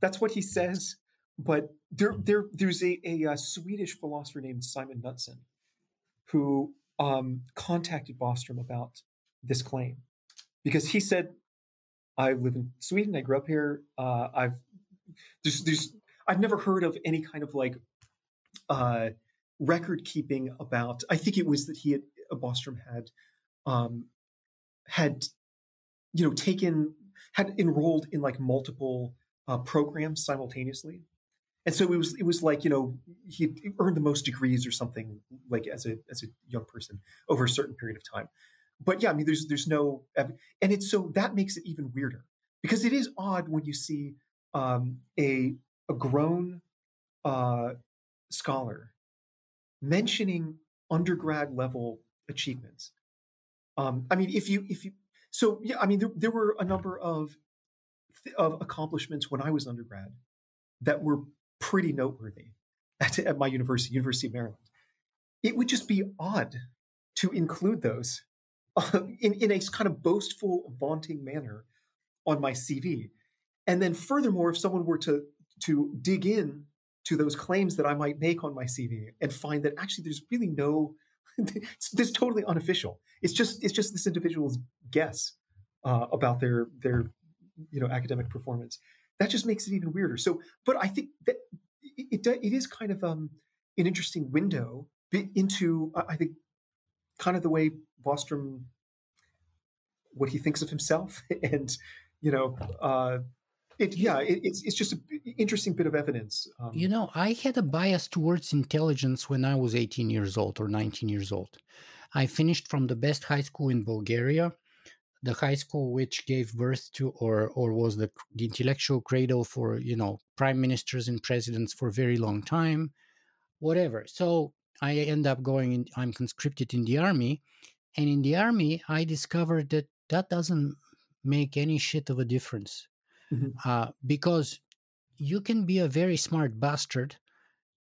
That's what he says. But there, there, there's a, a, a Swedish philosopher named Simon Knutsson who um, contacted Bostrom about this claim because he said, "I live in Sweden. I grew up here. Uh, I've there's, there's I've never heard of any kind of like uh, record keeping about. I think it was that he had uh, Bostrom had um, had you know taken had enrolled in like multiple uh, programs simultaneously, and so it was it was like you know he earned the most degrees or something like as a as a young person over a certain period of time. But yeah, I mean, there's there's no and it's so that makes it even weirder because it is odd when you see um, a a grown uh, scholar mentioning undergrad level achievements. Um, I mean, if you if you so yeah, I mean there, there were a number of of accomplishments when I was undergrad that were pretty noteworthy at, at my university, University of Maryland. It would just be odd to include those uh, in, in a kind of boastful, vaunting manner on my CV. And then, furthermore, if someone were to to dig in to those claims that I might make on my CV and find that actually there's really no, this totally unofficial. It's just it's just this individual's guess uh, about their their you know academic performance. That just makes it even weirder. So, but I think that it it, it is kind of um, an interesting window into I think kind of the way Bostrom what he thinks of himself and you know uh, it, yeah, it, it's it's just an interesting bit of evidence. Um, you know, I had a bias towards intelligence when I was 18 years old or 19 years old. I finished from the best high school in Bulgaria, the high school which gave birth to or or was the, the intellectual cradle for you know prime ministers and presidents for a very long time, whatever. So I end up going. In, I'm conscripted in the army, and in the army I discovered that that doesn't make any shit of a difference mm-hmm. uh, because you can be a very smart bastard,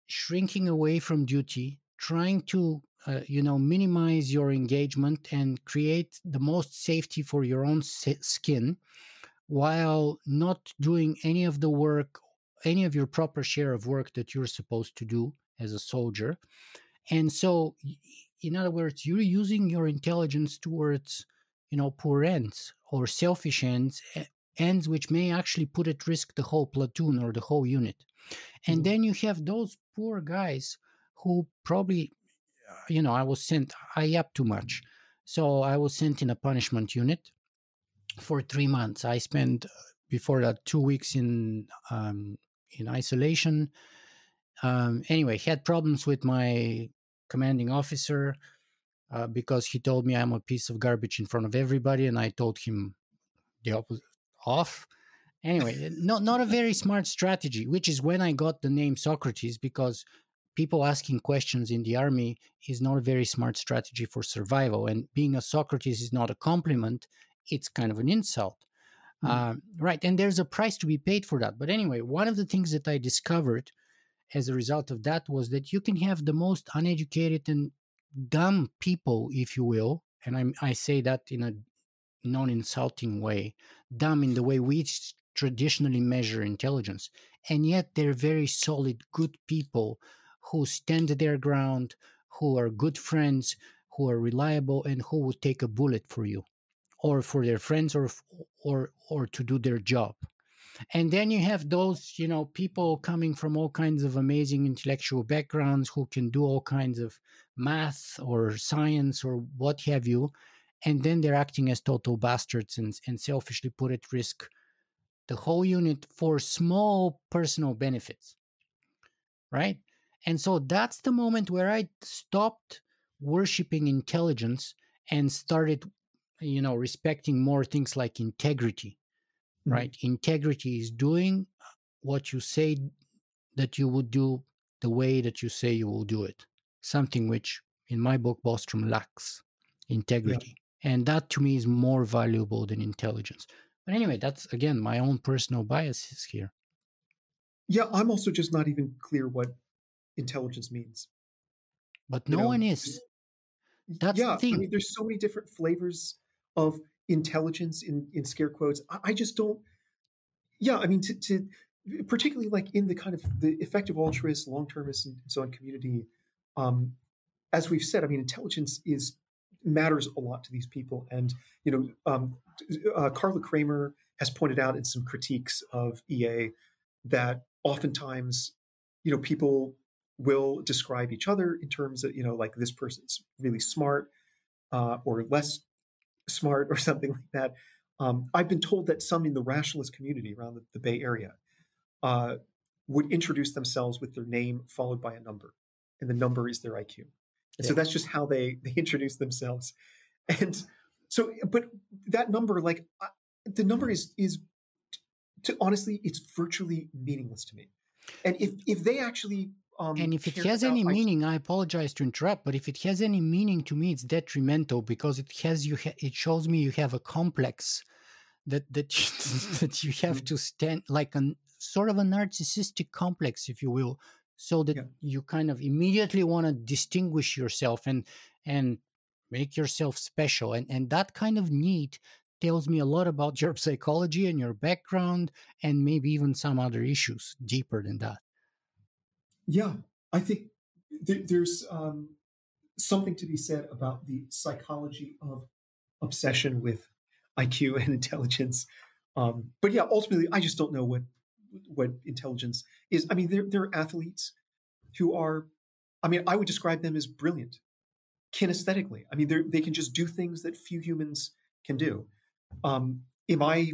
shrinking away from duty, trying to uh, you know minimize your engagement and create the most safety for your own skin while not doing any of the work any of your proper share of work that you're supposed to do as a soldier and so in other words you're using your intelligence towards you know poor ends or selfish ends ends which may actually put at risk the whole platoon or the whole unit and mm-hmm. then you have those poor guys who probably you know i was sent i up too much. So i was sent in a punishment unit for three months. I spent before that two weeks in um, in isolation. Um, anyway had problems with my commanding officer uh, because he told me i'm a piece of garbage in front of everybody and i told him the opposite off. Anyway not not a very smart strategy which is when i got the name socrates because people asking questions in the army is not a very smart strategy for survival. And being a Socrates is not a compliment, it's kind of an insult. Mm. Uh, right. And there's a price to be paid for that. But anyway, one of the things that I discovered as a result of that was that you can have the most uneducated and dumb people, if you will. And I, I say that in a non insulting way, dumb in the way we traditionally measure intelligence. And yet they're very solid, good people who stand their ground, who are good friends, who are reliable, and who would take a bullet for you, or for their friends, or or or to do their job. And then you have those, you know, people coming from all kinds of amazing intellectual backgrounds who can do all kinds of math or science or what have you. And then they're acting as total bastards and, and selfishly put at risk the whole unit for small personal benefits. Right? And so that's the moment where I stopped worshiping intelligence and started, you know, respecting more things like integrity, mm-hmm. right? Integrity is doing what you say that you would do the way that you say you will do it. Something which, in my book, Bostrom lacks integrity. Yeah. And that to me is more valuable than intelligence. But anyway, that's again my own personal biases here. Yeah, I'm also just not even clear what intelligence means. But no you know, one is. That's yeah, the thing. I mean, there's so many different flavors of intelligence in in scare quotes. I, I just don't. Yeah, I mean, to, to, particularly like in the kind of the effective altruist, long termist, and so on community. Um, as we've said, I mean, intelligence is matters a lot to these people, and you know, um, uh, Carla Cremer has pointed out in some critiques of EA that oftentimes, you know, people will describe each other in terms of you know like this person's really smart uh, or less smart or something like that. Um, I've been told that some in the rationalist community around the, the Bay Area uh, would introduce themselves with their name followed by a number, and the number is their IQ. Yeah. So that's just how they they introduce themselves, and so but that number like uh, the number is is to honestly it's virtually meaningless to me, and if if they actually um, and if it has any meaning, I apologize to interrupt, but if it has any meaning to me, it's detrimental because it has you. Ha- it shows me you have a complex that that that you have mm-hmm. to stand like a sort of a narcissistic complex, if you will, so that yeah. you kind of immediately want to distinguish yourself and and make yourself special, and and that kind of need tells me a lot about your psychology and your background, and maybe even some other issues deeper than that. Yeah, I think th- there's um, something to be said about the psychology of obsession with IQ and intelligence. Um, but yeah, ultimately, I just don't know what what intelligence is. I mean, there there are athletes who are, I mean, I would describe them as brilliant kinesthetically. I mean, they can just do things that few humans can do. Um, am I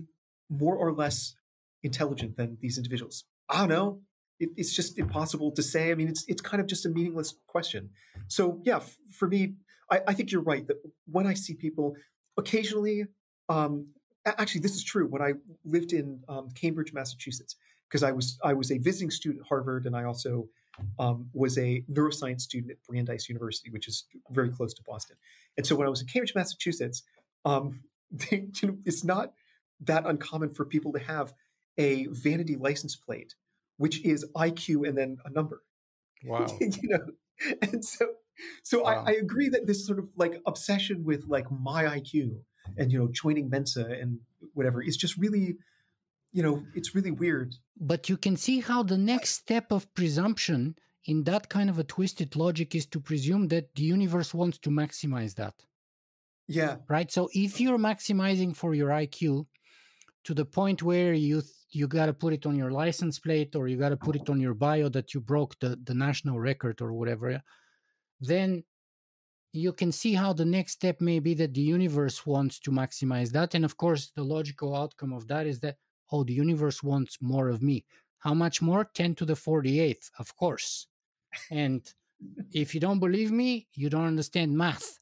more or less intelligent than these individuals? I don't know it, it's just impossible to say. I mean, it's it's kind of just a meaningless question. So yeah, f- for me, I, I, think you're right that when I see people, occasionally, um, actually, this is true. When I lived in um, Cambridge, Massachusetts, because I was I was a visiting student at Harvard, and I also um, was a neuroscience student at Brandeis University, which is very close to Boston. And so when I was in Cambridge, Massachusetts, um, they, you know, it's not that uncommon for people to have a vanity license plate which is IQ and then a number. Wow. you know, and so so wow. I, I, agree that this sort of like obsession with like my IQ and you know joining Mensa and whatever is just really, you know, it's really weird. But you can see how the next step of presumption in that kind of a twisted logic is to presume that the universe wants to maximize that. Yeah. Right. So if you're maximizing for your IQ to the point where you th- you got to put it on your license plate or you got to put it on your bio that you broke the, the national record or whatever, then you can see how the next step may be that the universe wants to maximize that. And of course, the logical outcome of that is that, oh, the universe wants more of me. How much more? 10 to the 48th, of course. And if you don't believe me, you don't understand math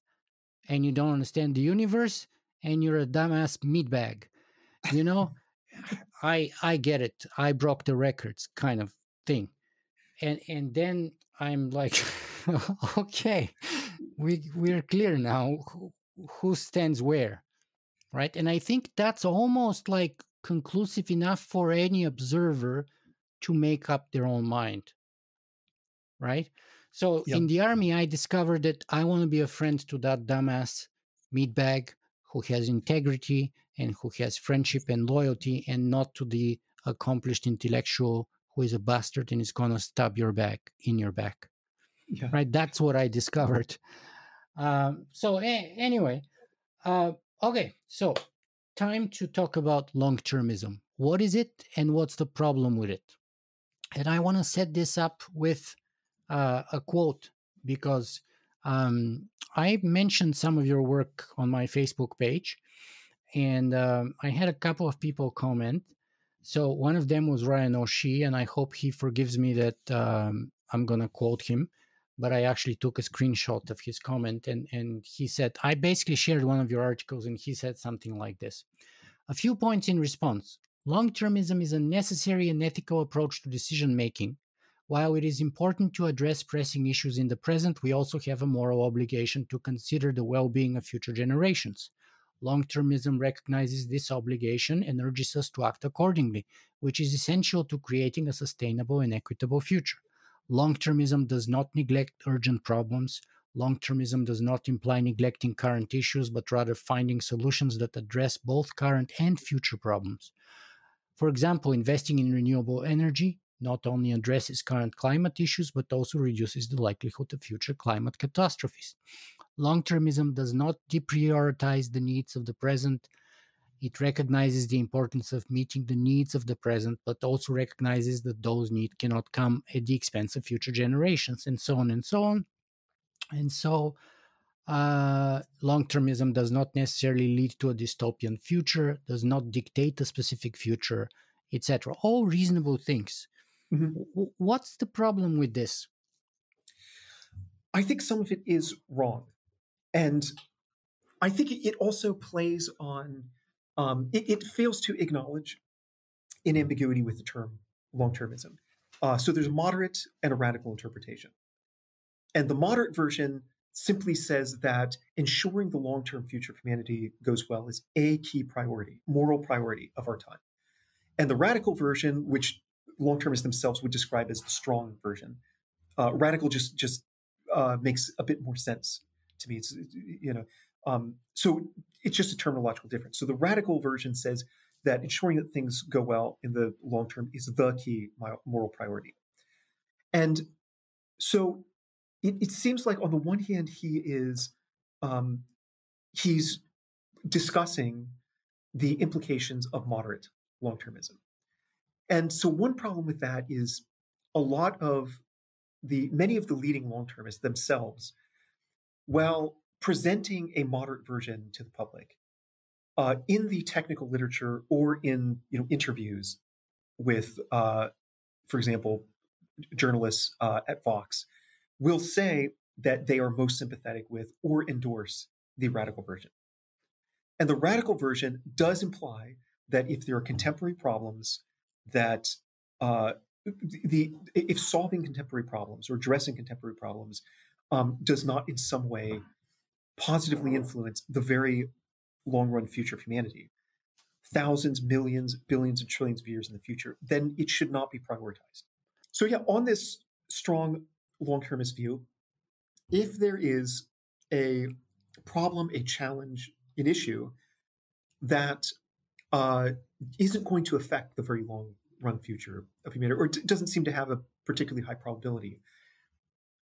and you don't understand the universe and you're a dumbass meatbag. You know, I I get it. I broke the records kind of thing. And and then I'm like, okay, we we're clear now who, who stands where. Right? And I think that's almost like conclusive enough for any observer to make up their own mind. Right? So yep. in the army, I discovered that I want to be a friend to that dumbass meatbag who has integrity and who has friendship and loyalty, and not to the accomplished intellectual who is a bastard and is going to stab your back in your back. Yeah. Right? That's what I discovered. Um, so, a- anyway, uh, okay, so time to talk about long termism. What is it and what's the problem with it? And I want to set this up with uh, a quote because um, I mentioned some of your work on my Facebook page, and um, I had a couple of people comment. So one of them was Ryan O'Shea, and I hope he forgives me that um, I'm gonna quote him. But I actually took a screenshot of his comment, and and he said I basically shared one of your articles, and he said something like this: a few points in response. Long termism is a necessary and ethical approach to decision making while it is important to address pressing issues in the present, we also have a moral obligation to consider the well being of future generations. Long termism recognizes this obligation and urges us to act accordingly, which is essential to creating a sustainable and equitable future. Long termism does not neglect urgent problems. Long termism does not imply neglecting current issues, but rather finding solutions that address both current and future problems. For example, investing in renewable energy, not only addresses current climate issues but also reduces the likelihood of future climate catastrophes. Long termism does not deprioritize the needs of the present. It recognizes the importance of meeting the needs of the present, but also recognizes that those needs cannot come at the expense of future generations, and so on and so on. And so, uh, long termism does not necessarily lead to a dystopian future, does not dictate a specific future, etc. All reasonable things. Mm-hmm. What's the problem with this? I think some of it is wrong. And I think it also plays on, um, it, it, fails to acknowledge an ambiguity with the term long termism. Uh, so there's a moderate and a radical interpretation. And the moderate version simply says that ensuring the long term future of humanity goes well is a key priority, moral priority of our time. And the radical version, which long termists themselves would describe as the strong version. Uh, radical just just uh, makes a bit more sense to me. It's you know, um, so it's just a terminological difference. So the radical version says that ensuring that things go well in the long term is the key moral priority, and so it, it seems like on the one hand he is um, he's discussing the implications of moderate long termism and so one problem with that is a lot of the many of the leading long termists themselves, while presenting a moderate version to the public, uh, in the technical literature or in you know interviews with, uh, for example, journalists uh, at Vox, will say that they are most sympathetic with or endorse the radical version. And the radical version does imply that if there are contemporary problems that uh, the if solving contemporary problems or addressing contemporary problems um, does not in some way positively influence the very long run future of humanity, thousands, millions, billions, and trillions of years in the future, then it should not be prioritized. So yeah, on this strong long termist view, if there is a problem, a challenge, an issue that uh, not going to affect the very long run future of humanity, or d- doesn't seem to have a particularly high probability,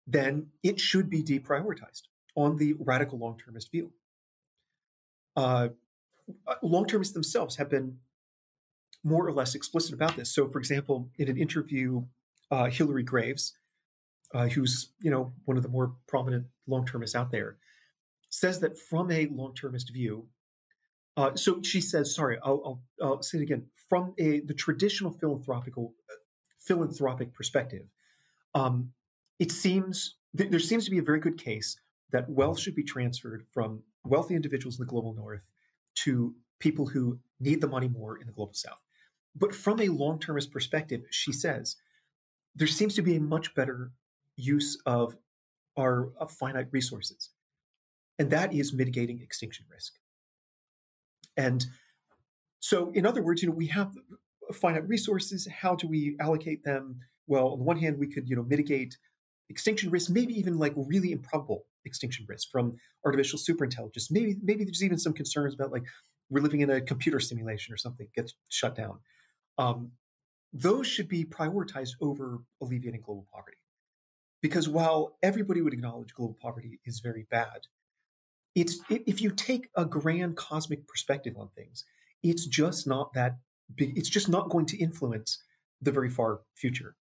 then it should be deprioritized on the radical long termist view. Uh, uh long termists themselves have been more or less explicit about this. So, for example, in an interview, uh, Hilary Greaves, uh, who's you know one of the more prominent long termists out there, says that from a long termist view, uh, so she says, sorry, I'll, I'll, I'll, say it again. From a the traditional philanthropical philanthropic perspective, um, it seems th- there seems to be a very good case that wealth should be transferred from wealthy individuals in the global north to people who need the money more in the global south. But from a long termist perspective, she says there seems to be a much better use of our of finite resources, and that is mitigating extinction risk. And so, in other words, you know, we have finite resources. How do we allocate them? Well, on the one hand, we could, you know, mitigate extinction risk, maybe even like really improbable extinction risk from artificial superintelligence. Maybe, maybe there's even some concerns about like we're living in a computer simulation or something gets shut down. Um, those should be prioritized over alleviating global poverty. Because while everybody would acknowledge global poverty is very bad, it's if you take a grand cosmic perspective on things, it's just not that big. It's just not going to influence the very far future.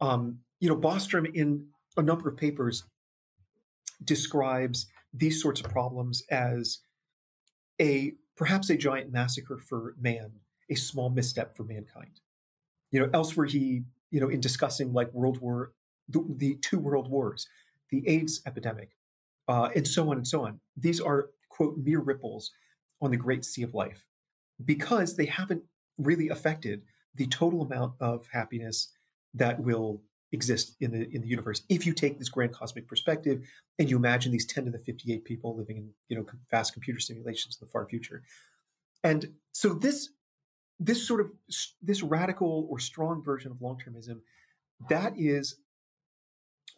Um, you know, Bostrom in a number of papers describes these sorts of problems as a perhaps a giant massacre for man, a small misstep for mankind. You know, elsewhere he, you know, in discussing like World War, the, the two world wars, the AIDS epidemic, uh, and so on and so on. These are, quote, mere ripples on the great sea of life because they haven't really affected the total amount of happiness that will exist in the in the universe if you take this grand cosmic perspective and you imagine these 10 to the 58 people living in you know fast computer simulations in the far future and so this this sort of this radical or strong version of long-termism that is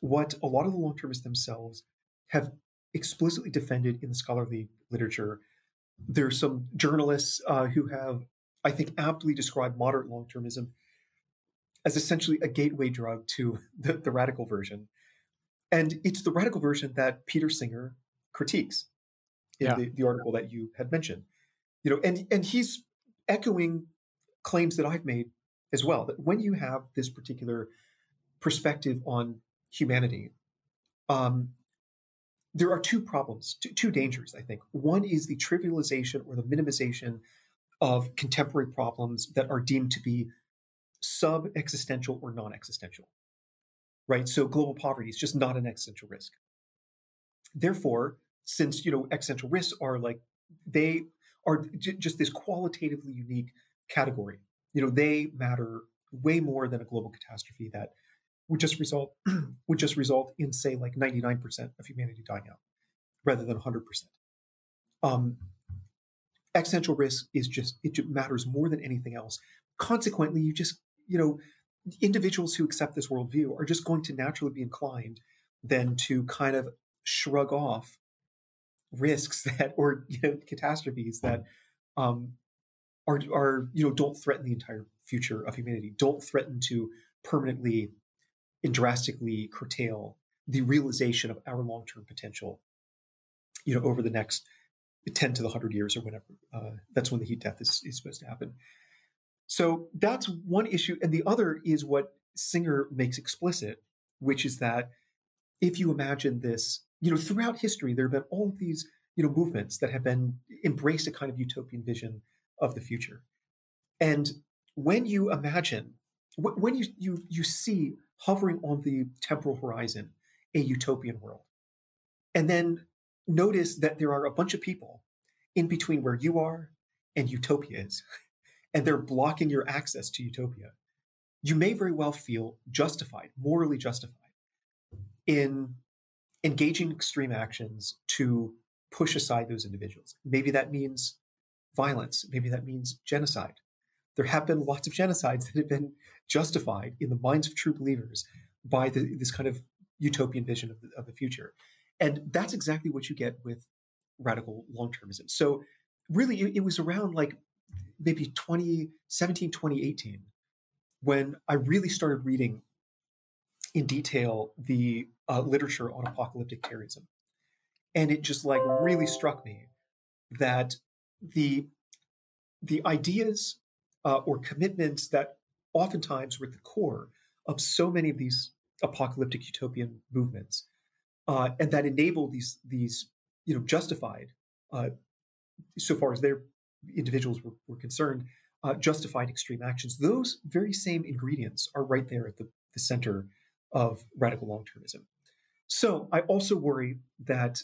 what a lot of the long-termists themselves have explicitly defended in the scholarly literature. There are some journalists uh, who have, I think, aptly described moderate long termism as essentially a gateway drug to the, the, radical version. And it's the radical version that Peter Singer critiques in yeah. the, the article that you had mentioned. You know, and and he's echoing claims that I've made as well, that when you have this particular perspective on humanity, um, there are two problems, two, two dangers, I think. One is the trivialization or the minimization of contemporary problems that are deemed to be sub existential or non existential, right? So global poverty is just not an existential risk. Therefore, since you know existential risks are like they are j- just this qualitatively unique category, you know they matter way more than a global catastrophe that would just result would just result in say like 99% of humanity dying out rather than 100%. Um, existential risk is just it matters more than anything else. Consequently, you just you know individuals who accept this worldview are just going to naturally be inclined then to kind of shrug off risks that or you know, catastrophes that um, are are you know don't threaten the entire future of humanity, don't threaten to permanently and drastically curtail the realization of our long-term potential you know over the next 10 to the 100 years or whatever uh, that's when the heat death is, is supposed to happen so that's one issue and the other is what singer makes explicit which is that if you imagine this you know throughout history there have been all of these you know movements that have been embraced a kind of utopian vision of the future and when you imagine when you you you see hovering on the temporal horizon a utopian world. And then notice that there are a bunch of people in between where you are and utopia is, and they're blocking your access to utopia. You may very well feel justified, morally justified, in engaging extreme actions to push aside those individuals. Maybe that means violence, maybe that means genocide. There have been lots of genocides that have been justified in the minds of true believers by the, this kind of utopian vision of the, of the future. And that's exactly what you get with radical long termism. So, really, it, it was around like maybe 2017, 2018 when I really started reading in detail the uh, literature on apocalyptic terrorism. And it just like really struck me that the the ideas uh, or commitments that oftentimes were at the core of so many of these apocalyptic utopian movements, uh, and that enabled these these you know justified, uh, so far as their individuals were, were concerned, uh, justified extreme actions. Those very same ingredients are right there at the, the center of radical long termism. So I also worry that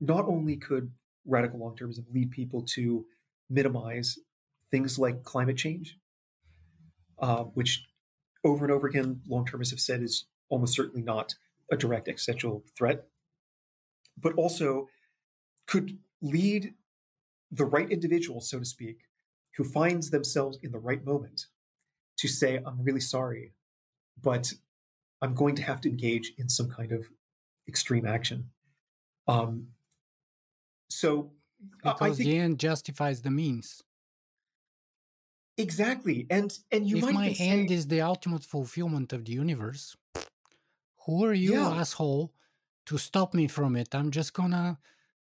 not only could radical long termism lead people to minimize things like climate change, uh, which over and over again long termists have said is almost certainly not a direct existential threat, but also could lead the right individual, so to speak, who finds themselves in the right moment to say, I'm really sorry, but I'm going to have to engage in some kind of extreme action. Um, so because I think, the end justifies the means. Exactly, and and you if might my say, end is the ultimate fulfillment of the universe, who are you, yeah. asshole, to stop me from it? I'm just gonna,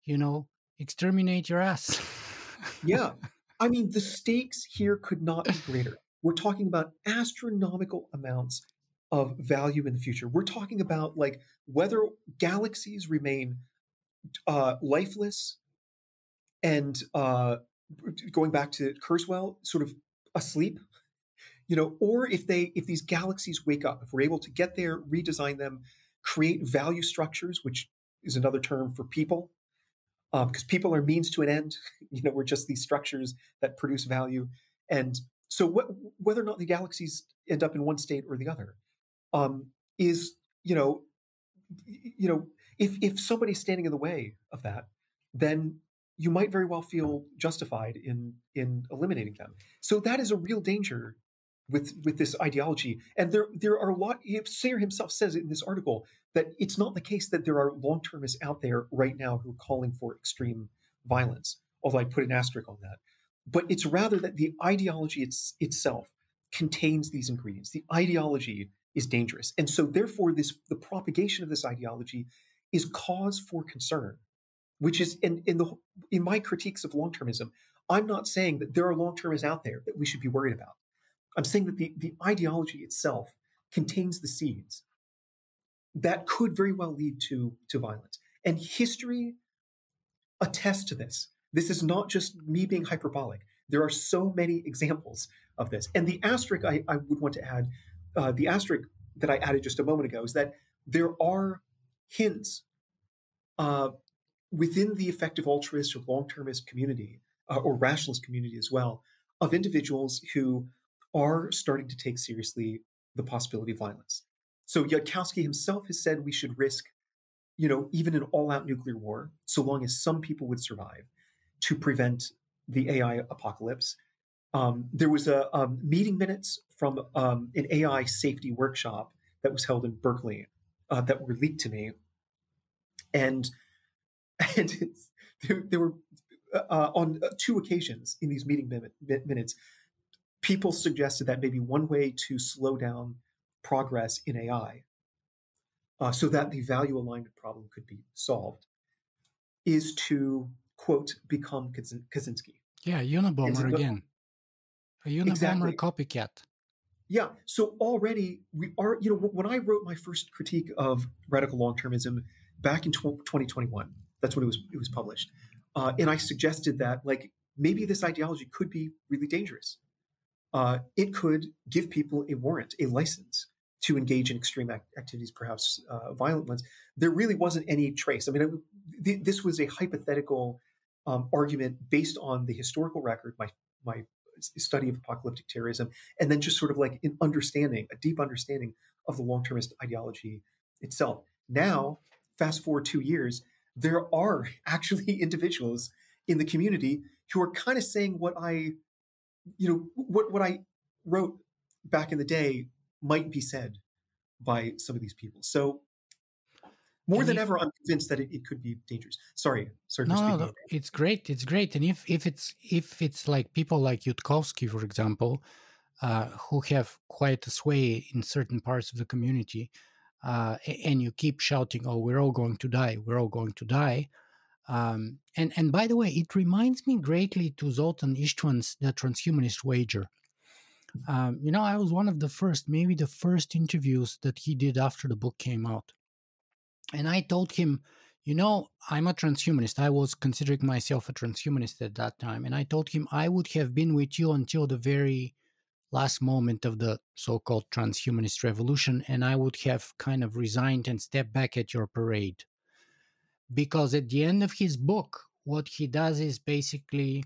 you know, exterminate your ass. yeah, I mean the stakes here could not be greater. We're talking about astronomical amounts of value in the future. We're talking about like whether galaxies remain uh, lifeless and uh, going back to Kurzweil, sort of asleep, you know, or if they if these galaxies wake up, if we're able to get there, redesign them, create value structures, which is another term for people, because um, people are means to an end. You know, we're just these structures that produce value, and so wh- whether or not the galaxies end up in one state or the other um, is, you know, you know, if if somebody's standing in the way of that, then you might very well feel justified in in eliminating them. So that is a real danger with with this ideology. And there there are a lot. Sayer himself says in this article that it's not the case that there are long termists out there right now who are calling for extreme violence. Although I put an asterisk on that, but it's rather that the ideology it's, itself contains these ingredients. The ideology is dangerous, and so therefore this the propagation of this ideology is cause for concern which is in, in the in my critiques of long-termism, I'm not saying that there are long-termists out there that we should be worried about. I'm saying that the, the ideology itself contains the seeds that could very well lead to, to violence. And history attests to this. This is not just me being hyperbolic. There are so many examples of this. And the asterisk I, I would want to add, uh, the asterisk that I added just a moment ago, is that there are hints uh, within the effective altruist or long termist community, uh, or rationalist community as well, of individuals who are starting to take seriously the possibility of violence. So Yudkowsky himself has said we should risk, you know, even an all-out nuclear war, so long as some people would survive, to prevent the AI apocalypse. Um, there was a um, meeting minutes from um, an AI safety workshop that was held in Berkeley uh, that were leaked to me, and and there, there, were uh, uh, on uh, two occasions in these meeting minutes, people suggested that maybe one way to slow down progress in AI, uh, so that the value alignment problem could be solved, is to quote become Kaczynski. Yeah, Unabomber again. A Unabomber exactly. copycat. Yeah. So already we are, you know, when I wrote my first critique of radical long termism back in 2021, that's when it was it was published. Uh, and I suggested that like maybe this ideology could be really dangerous. Uh, it could give people a warrant, a license to engage in extreme act- activities, perhaps uh, violent ones. There really wasn't any trace. I mean, th- this was a hypothetical um, argument based on the historical record, my my study of apocalyptic terrorism, and then just sort of like an understanding, a deep understanding of the long termist ideology itself. Now, fast forward two years, there are actually individuals in the community who are kind of saying what I, you know, what, what I wrote back in the day might be said by some of these people. So more than if, ever, I'm convinced that it, it, could be dangerous. Sorry, sorry. No, no, no, it's great. It's great. And if if it's if it's like people like Yudkowsky, for example, uh, who have quite a sway in certain parts of the community, uh, and you keep shouting, "Oh, we're all going to die! We're all going to die!" Um, and and by the way, it reminds me greatly to Zoltan Istvan's The Transhumanist Wager. Um, you know, I was one of the first, maybe the first interviews that he did after the book came out and I told him, you know, I'm a transhumanist. I was considering myself a transhumanist at that time. And I told him I would have been with you until the very last moment of the so called transhumanist revolution. And I would have kind of resigned and stepped back at your parade. Because at the end of his book, what he does is basically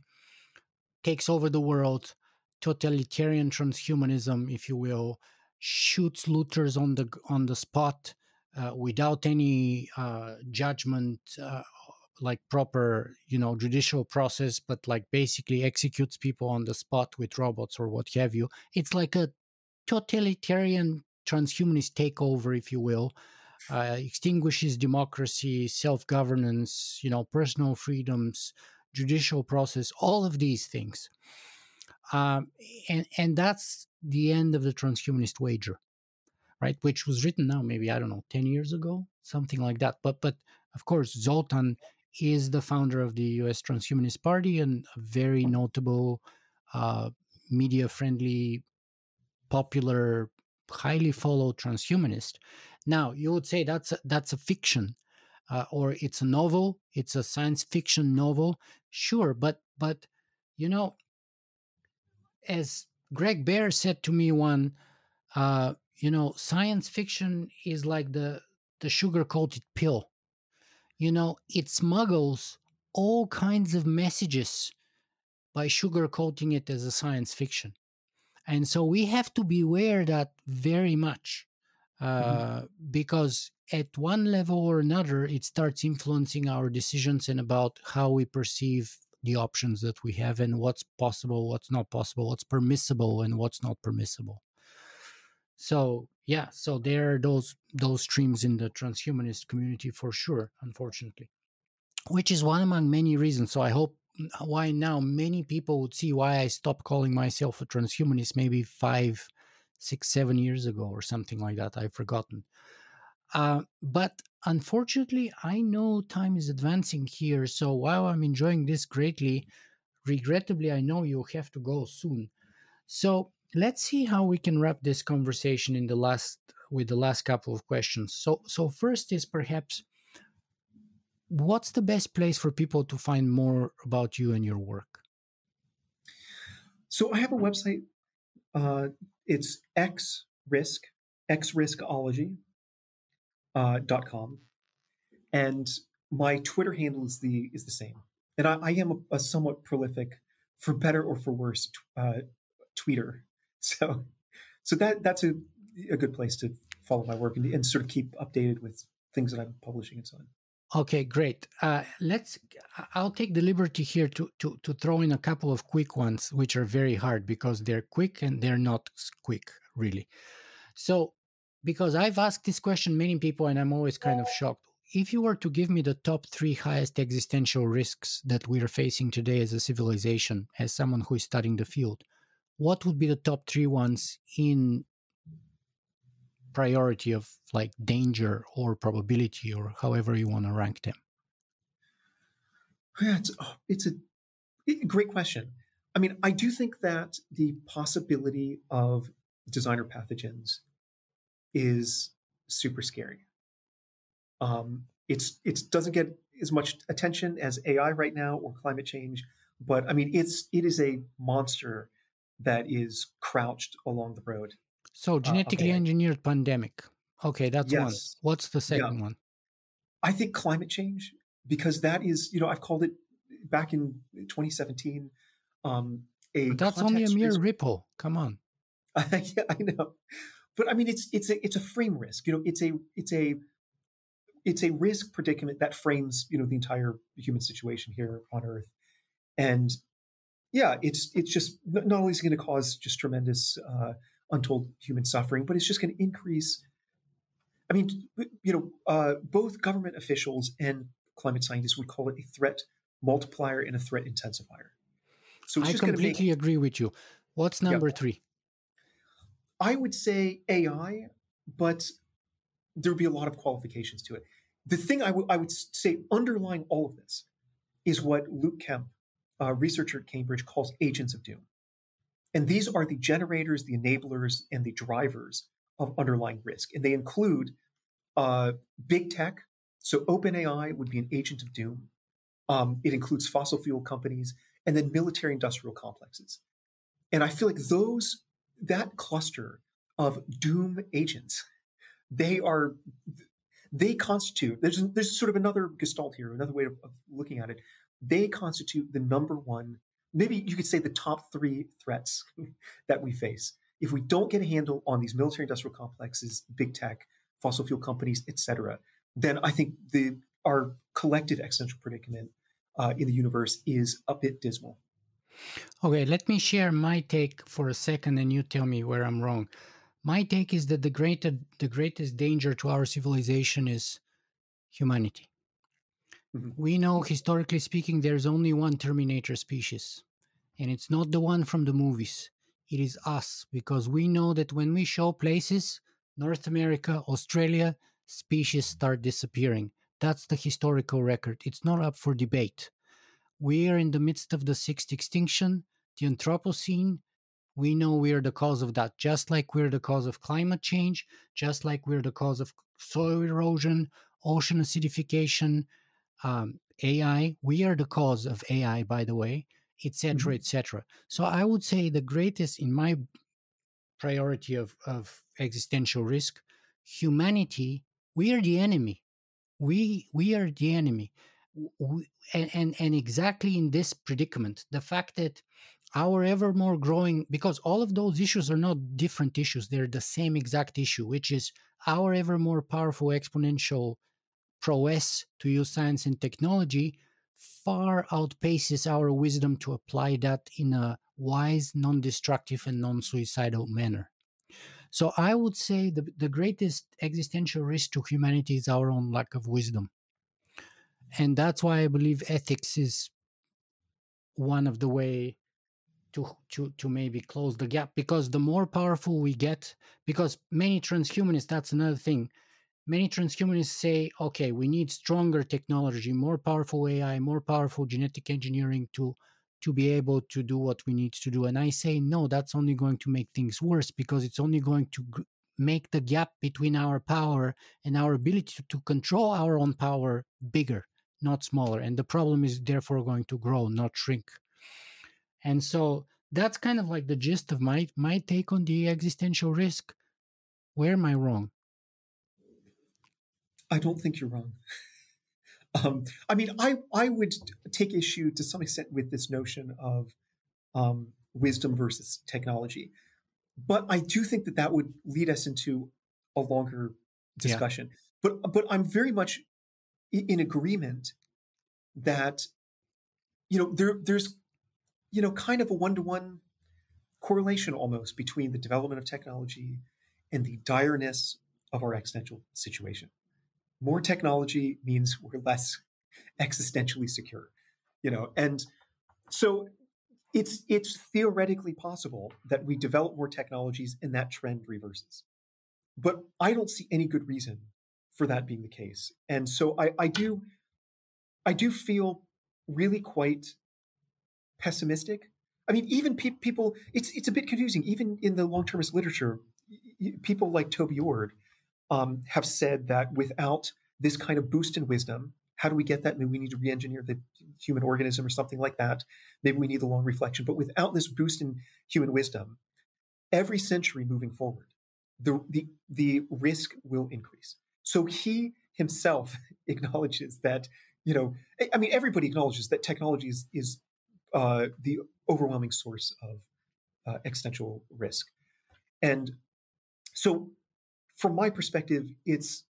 takes over the world, totalitarian transhumanism, if you will, shoots looters on the on the spot uh, without any uh, judgment uh, like proper you know judicial process but like basically executes people on the spot with robots or what have you. It's like a totalitarian transhumanist takeover if you will uh, extinguishes democracy self-governance you know personal freedoms judicial process all of these things um, and and that's the end of the transhumanist wager right? Which was written now, maybe I don't know, ten years ago, something like that. But but of course, Zoltan is the founder of the U.S. Transhumanist Party and a very notable, uh, media-friendly, popular, highly followed transhumanist. Now, you would say that's a, that's a fiction, uh, or it's a novel, it's a science fiction novel, sure, but but you know, as Greg Bear said to me one. Uh, you know science fiction is like the the sugar coated pill you know it smuggles all kinds of messages by sugar coating it as a science fiction and so we have to beware that very much mm-hmm. uh, mm-hmm. because at one level or another it starts influencing our decisions and about how we perceive the options that we have and what's possible what's not possible what's permissible and what's not permissible so yeah, so there are those those streams in the transhumanist community for sure, unfortunately, which is one among many reasons. So I hope why now many people would see why I stopped calling myself a transhumanist maybe five, six, seven years ago or something like that. I've forgotten. Uh, but unfortunately, I know time is advancing here. So while I'm enjoying this greatly, regrettably, I know you have to go soon. So let's see how we can wrap this conversation in the last with the last couple of questions. So so first is perhaps what's the best place for people to find more about you and your work? So I have a website. Uh, it's X Risk xriskology uh, dot com, and my Twitter handle is the is the same. And I, I am a, a, somewhat prolific, for better or for worse, uh, tweeter. So, so that that's a, a good place to follow my work and, and sort of keep updated with things that I'm publishing and so on. Okay, great. Uh, let's. I'll take the liberty here to, to to throw in a couple of quick ones, which are very hard because they're quick and they're not quick, really. So, because I've asked this question many people, and I'm always kind of shocked. If you were to give me the top three highest existential risks that we are facing today as a civilization, as someone who is studying the field, what would be the top three ones in priority of like danger or probability or however you want to rank them? Yeah, it's, oh, it's a great question. I mean, I do think that the possibility of designer pathogens is super scary. Um, it's it doesn't get as much attention as AI right now or climate change, but I mean, it's it is a monster that is crouched along the road. So uh, genetically uh, engineered pandemic. Okay, that's yes. one. What's the second yeah. one? I think climate change because that is, you know, I've called it back in 2017. Um, a but that's only a mere risk. ripple. Come on. yeah, I know, but I mean, it's it's a it's a frame risk. You know, it's a it's a it's a risk predicament that frames you know the entire human situation here on Earth, and yeah, it's it's just not only is it going to cause just tremendous uh, untold human suffering, but it's just going to increase. I mean, you know, uh, both government officials and climate scientists would call it a threat multiplier and a threat intensifier. So I completely make, agree with you. What's number yeah, three? I would say AI, but there would be a lot of qualifications to it. The thing I, w- I would say underlying all of this is what Luke Kemp, a researcher at Cambridge, calls agents of doom. And these are the generators, the enablers, and the drivers of underlying risk. And they include uh, big tech. So OpenAI would be an agent of doom. Um, it includes fossil fuel companies and then military industrial complexes. And I feel like those, that cluster of doom agents, they are, they constitute, there's, there's sort of another gestalt here, another way of, of looking at it. They constitute the number one, maybe you could say the top three threats that we face. If we don't get a handle on these military industrial complexes, big tech, fossil fuel companies, etc., then I think the our collective existential predicament uh, in the universe is a bit dismal. Okay, let me share my take for a second, and you tell me where I'm wrong. My take is that the greater, the greatest danger to our civilization is humanity. Mm-hmm. We know, historically speaking, there's only one Terminator species, and it's not the one from the movies. It is us, because we know that when we show places, North America, Australia, species start disappearing. That's the historical record. It's not up for debate. We are in the midst of the sixth extinction, the Anthropocene. We know we are the cause of that, just like we're the cause of climate change, just like we're the cause of soil erosion, ocean acidification, um, AI. We are the cause of AI, by the way, etc., mm-hmm. etc. So I would say the greatest in my priority of, of existential risk, humanity, we are the enemy we we are the enemy we, and, and and exactly in this predicament the fact that our ever more growing because all of those issues are not different issues they're the same exact issue which is our ever more powerful exponential prowess to use science and technology far outpaces our wisdom to apply that in a wise non-destructive and non-suicidal manner so I would say the, the greatest existential risk to humanity is our own lack of wisdom. And that's why I believe ethics is one of the way to, to, to maybe close the gap because the more powerful we get, because many transhumanists, that's another thing. Many transhumanists say, okay, we need stronger technology, more powerful AI, more powerful genetic engineering to to be able to do what we need to do. And I say, no, that's only going to make things worse because it's only going to make the gap between our power and our ability to, to control our own power bigger, not smaller. And the problem is therefore going to grow, not shrink. And so that's kind of like the gist of my my take on the existential risk. Where am I wrong? I don't think you're wrong. Um, I mean, I I would take issue to some extent with this notion of um, wisdom versus technology, but I do think that that would lead us into a longer discussion. Yeah. But but I'm very much in agreement that you know there there's you know kind of a one to one correlation almost between the development of technology and the direness of our existential situation more technology means we're less existentially secure you know and so it's it's theoretically possible that we develop more technologies and that trend reverses. But i don't see any good reason for that being the case. And so i i do i do feel really quite pessimistic. I mean even pe- people it's it's a bit confusing. Even in the long-termist literature people like toby ord um, have said that without this kind of boost in wisdom, how do we get that? Maybe we need to re-engineer the human organism or something like that. Maybe we need the long reflection. But without this boost in human wisdom, every century moving forward, the the, the risk will increase. So he himself acknowledges that, you know, I mean, everybody acknowledges that technology is, is uh, the overwhelming source of uh, existential risk. And so, from my perspective, it's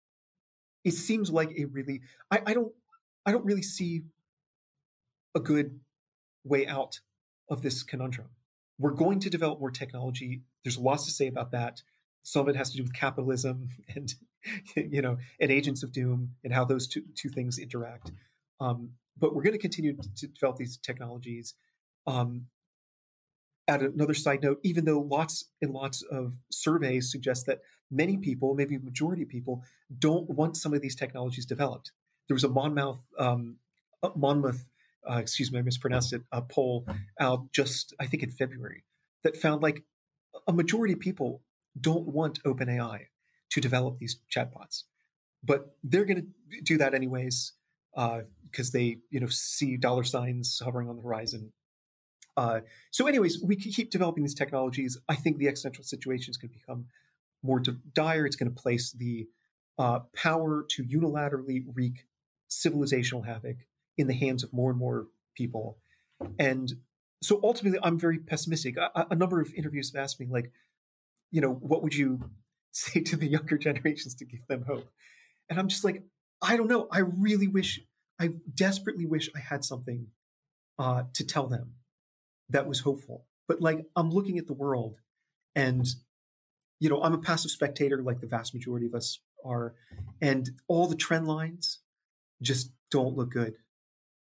it seems like a really I, I don't I don't really see a good way out of this conundrum. We're going to develop more technology. There's lots to say about that. Some of it has to do with capitalism and you know, and Agents of Doom and how those two two things interact. Um, but we're going to continue to develop these technologies. Um, at another side note, even though lots and lots of surveys suggest that many people, maybe majority of people, don't want some of these technologies developed. There was a Monmouth, um, Monmouth, uh, excuse me, I mispronounced it, a poll out just I think in February that found like a majority of people don't want OpenAI to develop these chatbots, but they're going to do that anyways because uh, they you know see dollar signs hovering on the horizon. Uh, so, anyways, we keep developing these technologies. I think the existential situation is going to become more dire. It's going to place the uh, power to unilaterally wreak civilizational havoc in the hands of more and more people. And so ultimately, I'm very pessimistic. A, a, number of interviews have asked me, like, you know, what would you say to the younger generations to give them hope? And I'm just like, I don't know. I really wish, I desperately wish I had something uh, to tell them that was hopeful. But like, I'm looking at the world and, you know, I'm a passive spectator like the vast majority of us are. And all the trend lines just don't look good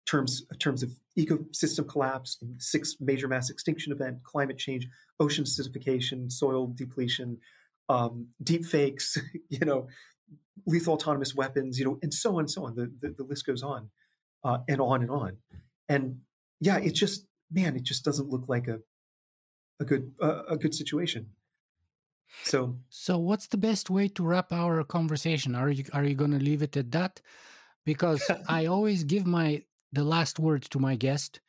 terms in terms of ecosystem collapse, six major mass extinction event, climate change, ocean acidification, soil depletion, um, deep fakes, you know, lethal autonomous weapons, you know, and so on and so on. The, the, the list goes on uh, and on and on. And yeah, it just, man, it just doesn't look like a, a good, uh, a good situation. So, so what's the best way to wrap our conversation? Are you, are you going to leave it at that? Because I always give my the last word to my guest.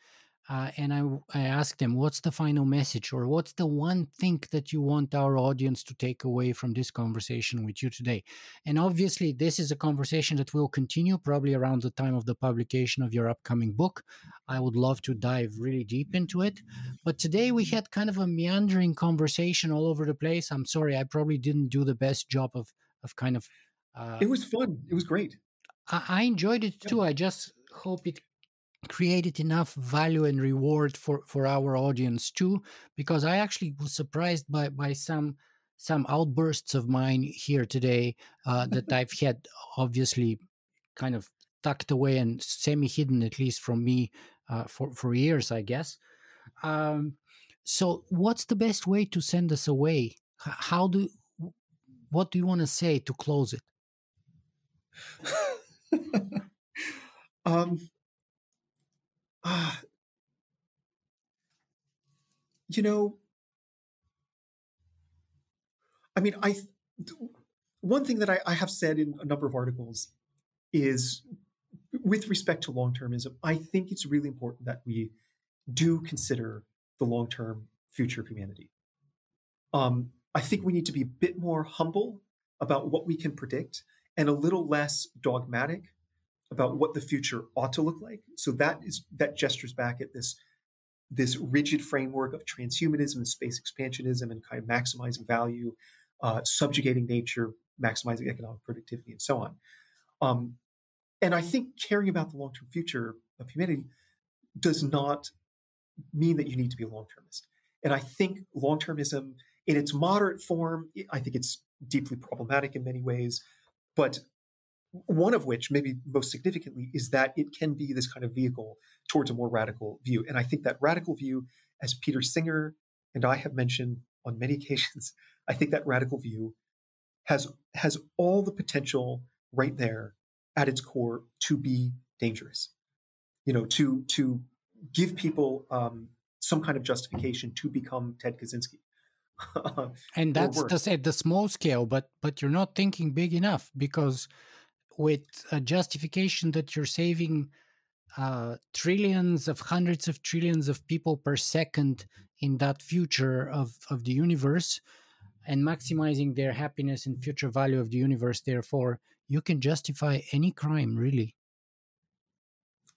Uh, and I, I asked them, what's the final message or what's the one thing that you want our audience to take away from this conversation with you today? And obviously, this is a conversation that will continue probably around the time of the publication of your upcoming book. I would love to dive really deep into it. But today we had kind of a meandering conversation all over the place. I'm sorry, I probably didn't do the best job of, of kind of. Uh, it was fun. It was great. I, I enjoyed it too. I just hope it created enough value and reward for for our audience too because i actually was surprised by by some some outbursts of mine here today uh, that i've had obviously kind of tucked away and semi hidden at least from me uh, for for years i guess. Um, so what's the best way to send us away? How do what do you want to say to close it? Um uh, you know, I mean, I one thing that I, I have said in a number of articles is with respect to long termism, I think it's really important that we do consider the long term future of humanity. Um, I think we need to be a bit more humble about what we can predict and a little less dogmatic about what the future ought to look like. So that is that gestures back at this this rigid framework of transhumanism and space expansionism and kind of maximizing value, uh, subjugating nature, maximizing economic productivity, and so on. Um, and I think caring about the long term future of humanity does not mean that you need to be a long termist. And I think long termism, in its moderate form, I think it's deeply problematic in many ways. But one of which, maybe most significantly, is that it can be this kind of vehicle towards a more radical view. And I think that radical view, as Peter Singer and I have mentioned on many occasions, I think that radical view has has all the potential right there at its core to be dangerous. You know, to to give people um, some kind of justification to become Ted Kaczynski. and that's the, at the small scale, but but you're not thinking big enough because with a justification that you're saving uh, trillions of hundreds of trillions of people per second in that future of, of the universe and maximizing their happiness and future value of the universe. Therefore you can justify any crime really.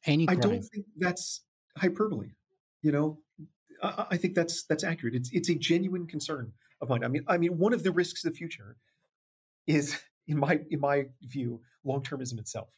Any crime. i don't think that's hyperbole you know? I, I think that's that's accurate. It's it's a genuine concern of mine. I mean i mean one of the risks of the future is in my in my view long termism itself